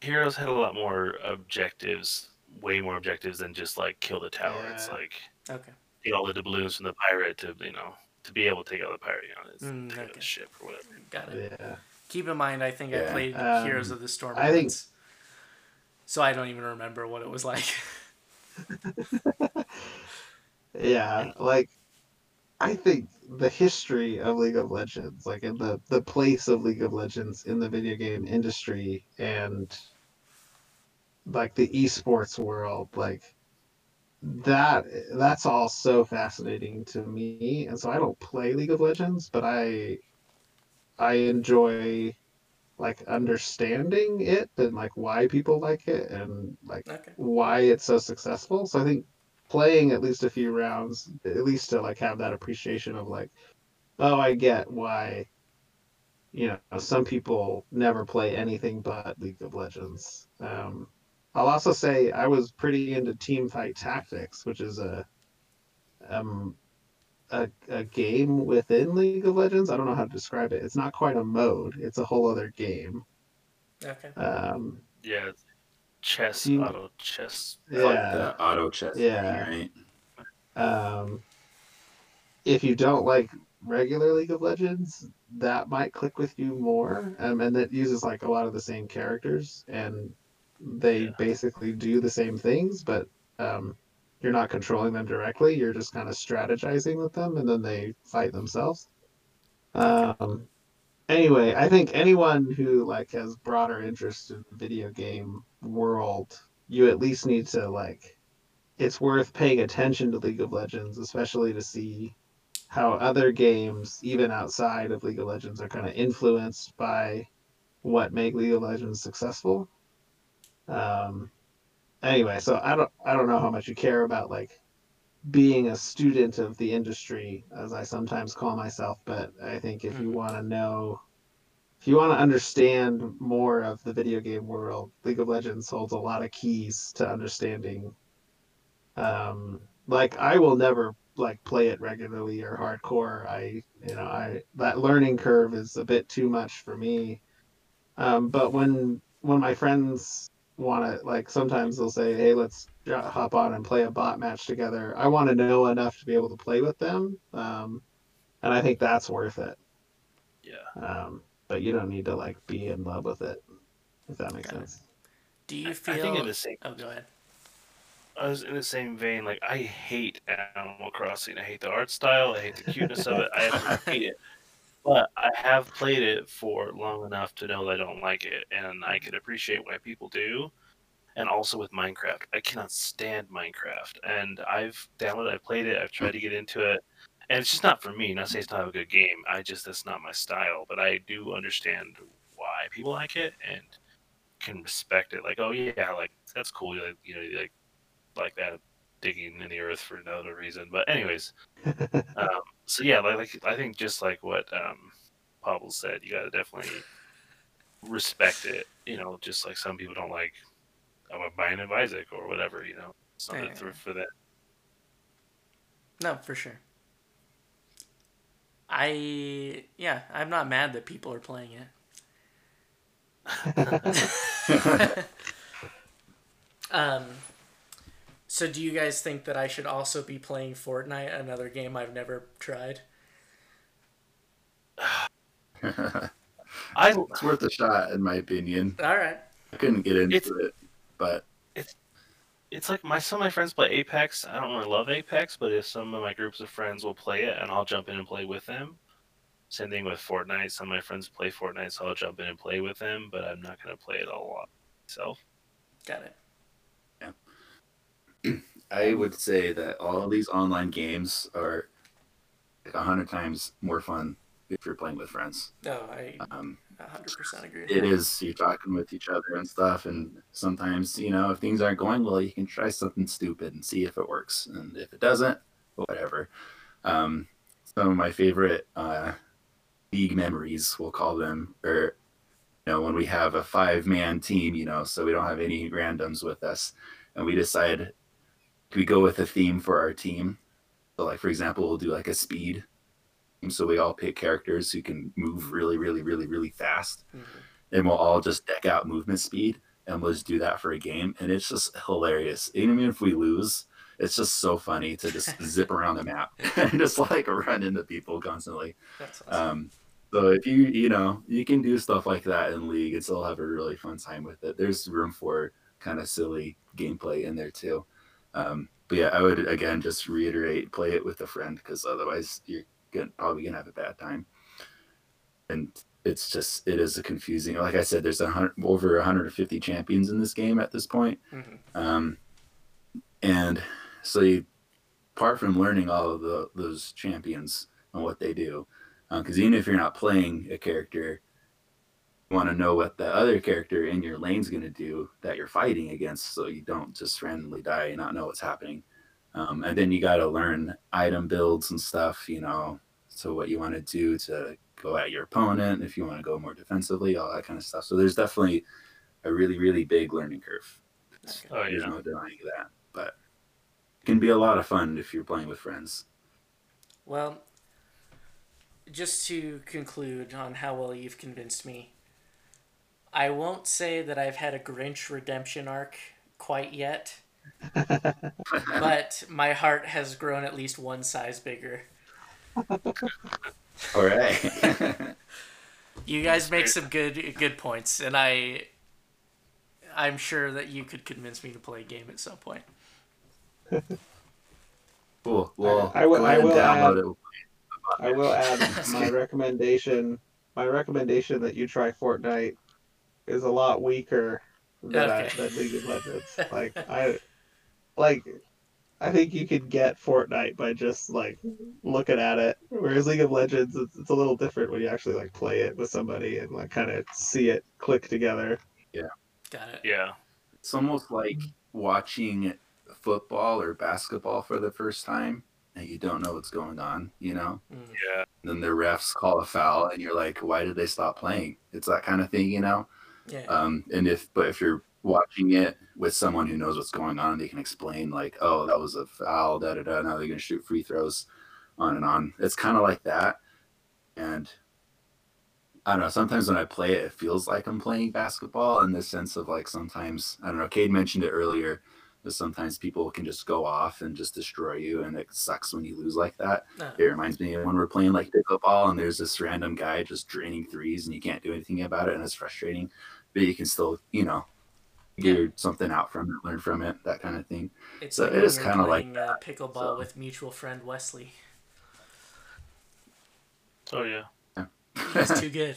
Heroes had a lot more objectives, way more objectives than just like kill the tower. It's like Okay. take all the doubloons from the pirate to you know to be able to take out the pirate, you know, it's Mm, take out okay. the ship or whatever. Got it. Yeah. Keep in mind, I think I played Um, Heroes of the Storm I think- once, so I don't even remember what it was like. Yeah, like I think the history of League of Legends, like in the the place of League of Legends in the video game industry and like the esports world, like that that's all so fascinating to me. And so I don't play League of Legends, but I I enjoy like understanding it and like why people like it and like okay. why it's so successful. So I think playing at least a few rounds, at least to like have that appreciation of like, oh, I get why. You know, some people never play anything but League of Legends. Um, I'll also say I was pretty into Teamfight Tactics, which is a um a, a game within League of Legends. I don't know how to describe it. It's not quite a mode. It's a whole other game. Okay. Um, Yeah, chess, You- auto chess. yeah. the auto chess. Yeah. Thing, right? Um, if you don't like regular League of Legends, that might click with you more. Um, and it uses like a lot of the same characters, and they Yeah. basically do the same things, but um, you're not controlling them directly. You're just kind of strategizing with them, and then they fight themselves. Um, anyway, I think anyone who like has broader interest in the video game world, you at least need to like it's worth paying attention to League of Legends, especially to see how other games, even outside of League of Legends, are kind of influenced by what make League of Legends successful. Um, anyway, so I don't I don't know how much you care about like being a student of the industry, as I sometimes call myself, but I think if you Mhm. want to know if you want to understand more of the video game world, League of Legends holds a lot of keys to understanding. Um, like I will never like play it regularly or hardcore. I, you know, I that learning curve is a bit too much for me. Um, but when when my friends want to like, sometimes they'll say, "Hey, let's hop on and play a bot match together." I want to know enough to be able to play with them, um, and I think that's worth it. Yeah. Um, but you don't need to like be in love with it, if that makes Got it. sense. Do you feel I feel? think in the same Oh, go ahead. I was in the same vein. Like I hate Animal Crossing. I hate the art style. I hate the cuteness of it. I absolutely hate it. But I have played it for long enough to know that I don't like it, and I can appreciate why people do. And also with Minecraft, I cannot stand Minecraft, and I've downloaded, I've played it, I've tried to get into it, and it's just not for me. Not to say it's not a good game. I just that's not my style. But I do understand why people like it and can respect it. Like, oh yeah, like that's cool. Like, you know, like like that digging in the earth for no other reason. But anyways, um, so yeah, like, like I think just like what um, Pablo said, you gotta definitely respect it. You know, just like some people don't like I'm a Binding of Isaac or whatever. You know, it's not Yeah. for for that. No, for sure. I yeah, I'm not mad that people are playing it. um, so do you guys think that I should also be playing Fortnite, another game I've never tried? I it's worth a shot, in my opinion. All right. I couldn't get into It's- it, but it's it's like my some of my friends play Apex. I don't really love Apex, but if some of my groups of friends will play it, and I'll jump in and play with them. Same thing with Fortnite. Some of my friends play Fortnite, so I'll jump in and play with them. But I'm not gonna play it a lot myself. Got it. I would say that all these online games are like a hundred times more fun if you're playing with friends. No, I Um, 100% agree. it is you're talking with each other and stuff, and sometimes you know if things aren't going well, you can try something stupid and see if it works, and if it doesn't, whatever. Um, some of my favorite uh, league memories, we'll call them, or you know when we have a five man team, you know, so we don't have any randoms with us, and we decide we go with a theme for our team. So, like for example, we'll do like a speed. So we all pick characters who can move really, really, really, really fast, Mhm. and we'll all just deck out movement speed, and we'll just do that for a game, and it's just hilarious. Even if we lose, it's just so funny to just zip around the map and just like run into people constantly. That's awesome. Um, so if you you know you can do stuff like that in league and still have a really fun time with it. There's room for kind of silly gameplay in there too. Um, but yeah, I would again just reiterate: play it with a friend because otherwise you're gonna, probably gonna have a bad time. And it's just it is a confusing. Like I said, there's a hundred over 150 champions in this game at this point. Mhm. Um, and so you, apart from learning all of the, those champions and what they do, because even if you're not playing a character, want to know what the other character in your lane's going to do that you're fighting against, so you don't just randomly die and not know what's happening. Um, and then you got to learn item builds and stuff, you know, so what you want to do to go at your opponent, if you want to go more defensively, all that kind of stuff. So there's definitely a really, really big learning curve. Okay. Oh There's no denying that, but it can be a lot of fun if you're playing with friends. Well, just to conclude on how well you've convinced me, I won't say that I've had a Grinch redemption arc quite yet, but my heart has grown at least one size bigger. All right. You guys make some good good points, and I, I'm sure that you could convince me to play a game at some point. cool. Well, I will- I will download add- it. I will add my recommendation. My recommendation that you try Fortnite is a lot weaker than, I, than League of Legends. Like I, like I think you could get Fortnite by just like looking at it. Whereas League of Legends, it's, it's a little different when you actually like play it with somebody and like kind of see it click together. Yeah. Got it. Yeah. It's almost like watching football or basketball for the first time, and you don't know what's going on. You know, Mm. Yeah. then the refs call a foul, and you're like, "Why did they stop playing?" It's that kind of thing, you know. Yeah. Um, and if but if you're watching it with someone who knows what's going on, they can explain like, "Oh, that was a foul." Da da da. Now they're gonna shoot free throws, on and on. It's kind of like that, and I don't know. Sometimes when I play it, it feels like I'm playing basketball in the sense of like sometimes I don't know. Cade mentioned it earlier. That sometimes people can just go off and just destroy you, and it sucks when you lose like that. No. It reminds me of when we're playing like pickleball and there's this random guy just draining threes and you can't do anything about it and it's frustrating. But you can still, you know, figure something out from it, learn from it, that kind of thing. It's So like it when is you're kinda like uh, pickleball so. with mutual friend Wesley. Oh yeah. He's too good.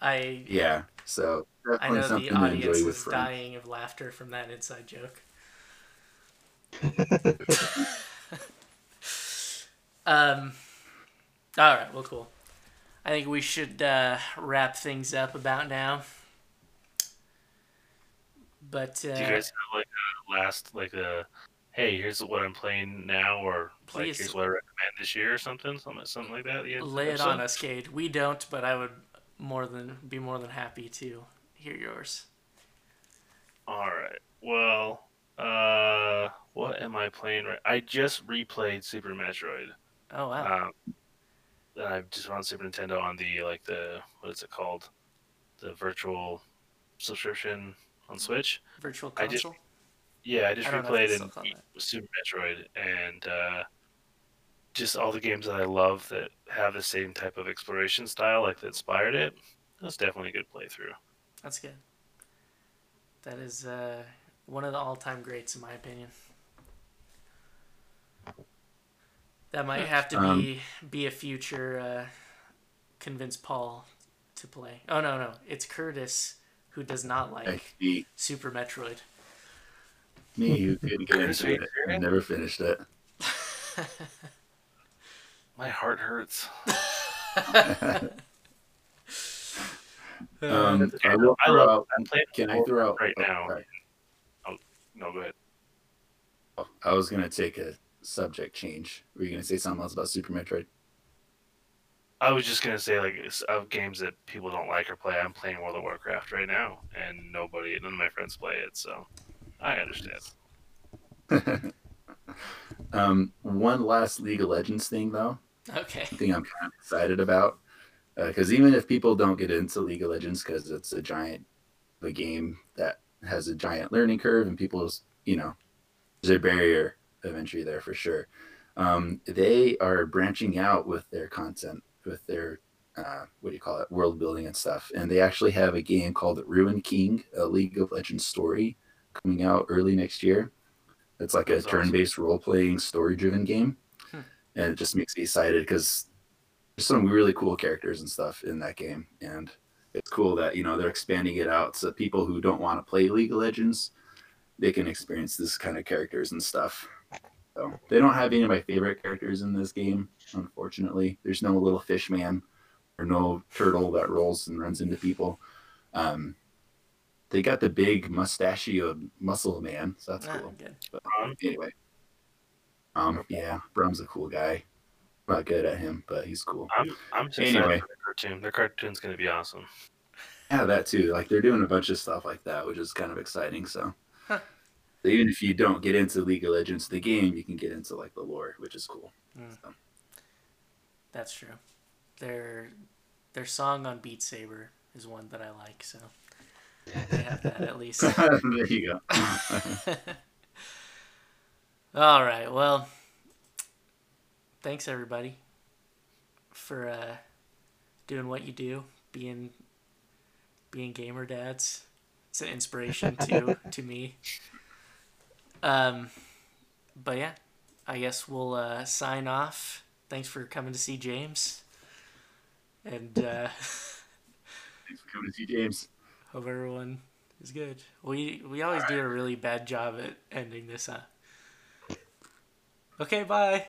I yeah. So I know the audience enjoy is friends. dying of laughter from that inside joke. Um. All right. Well, cool. I think we should uh, wrap things up about now. But uh, Do you guys have like a last like a hey here's what I'm playing now or like Please. here's what I recommend this year or something something something like that. at the end of the lay it on us, Cade. We don't, but I would more than be more than happy to hear yours. All right. Well, uh, what am I playing? Right? I just replayed Super Metroid. Oh wow. Um, I just on Super Nintendo on the like the what is it called? The virtual subscription on Switch. Virtual I just- console. Yeah, I just I don't know if replayed in still called that. Super Metroid and uh, just all the games that I love that have the same type of exploration style, like that inspired it. That's definitely a good playthrough. That's good. That is uh, one of the all-time greats, in my opinion. That might have to Um, be be a future uh, convince Paul to play. Oh no, no, it's Curtis who does not like Like me, Super Metroid. me who couldn't get into it serious? and never finished it. My heart hurts. Um, I will I throw love- out. I'm playing Can I throw out right oh, now. sorry. No, go ahead. Oh, I was gonna take a subject change. Were you gonna say something else about Super Metroid? I was just gonna say like of games that people don't like or play. I'm playing World of Warcraft right now, and nobody, none of my friends play it, so I understand. um, one last League of Legends thing though. Okay. thing I'm kind of excited about. Because even if people don't get into League of Legends because it's a giant, a game that has a giant learning curve and people's, you know, there's a barrier of entry there for sure. Um, they are branching out with their content, with their, uh, what do you call it, world building and stuff. And they actually have a game called Ruined King, a League of Legends story coming out early next year. It's like a That's awesome. turn-based role-playing, story-driven game, Hmm. and it just makes me excited because there's some really cool characters and stuff in that game, and it's cool that you know they're expanding it out so people who don't want to play League of Legends, they can experience this kind of characters and stuff. So they don't have any of my favorite characters in this game, unfortunately. There's no little fish man or no turtle that rolls and runs into people. Um, they got the big mustachioed muscle man, so that's Ah, cool. good. But anyway, um, yeah, Braum's a cool guy. Not good at him, but he's cool. I'm I'm just excited Anyway. for the cartoon. The cartoon's gonna be awesome. Yeah, that too. Like they're doing a bunch of stuff like that, which is kind of exciting. So Huh. even if you don't get into League of Legends, the game, you can get into like the lore, which is cool. Mm. So, That's true. Their their song on Beat Saber is one that I like, so they have that at least. there you go. All right. Well, thanks everybody for uh, doing what you do, being being gamer dads. It's an inspiration to to me. Um, but yeah, I guess we'll uh, sign off. Thanks for coming to see James, and uh, Thanks for coming to see James. Hope everyone is good. We we always do a really bad job at ending this, huh? Okay, bye.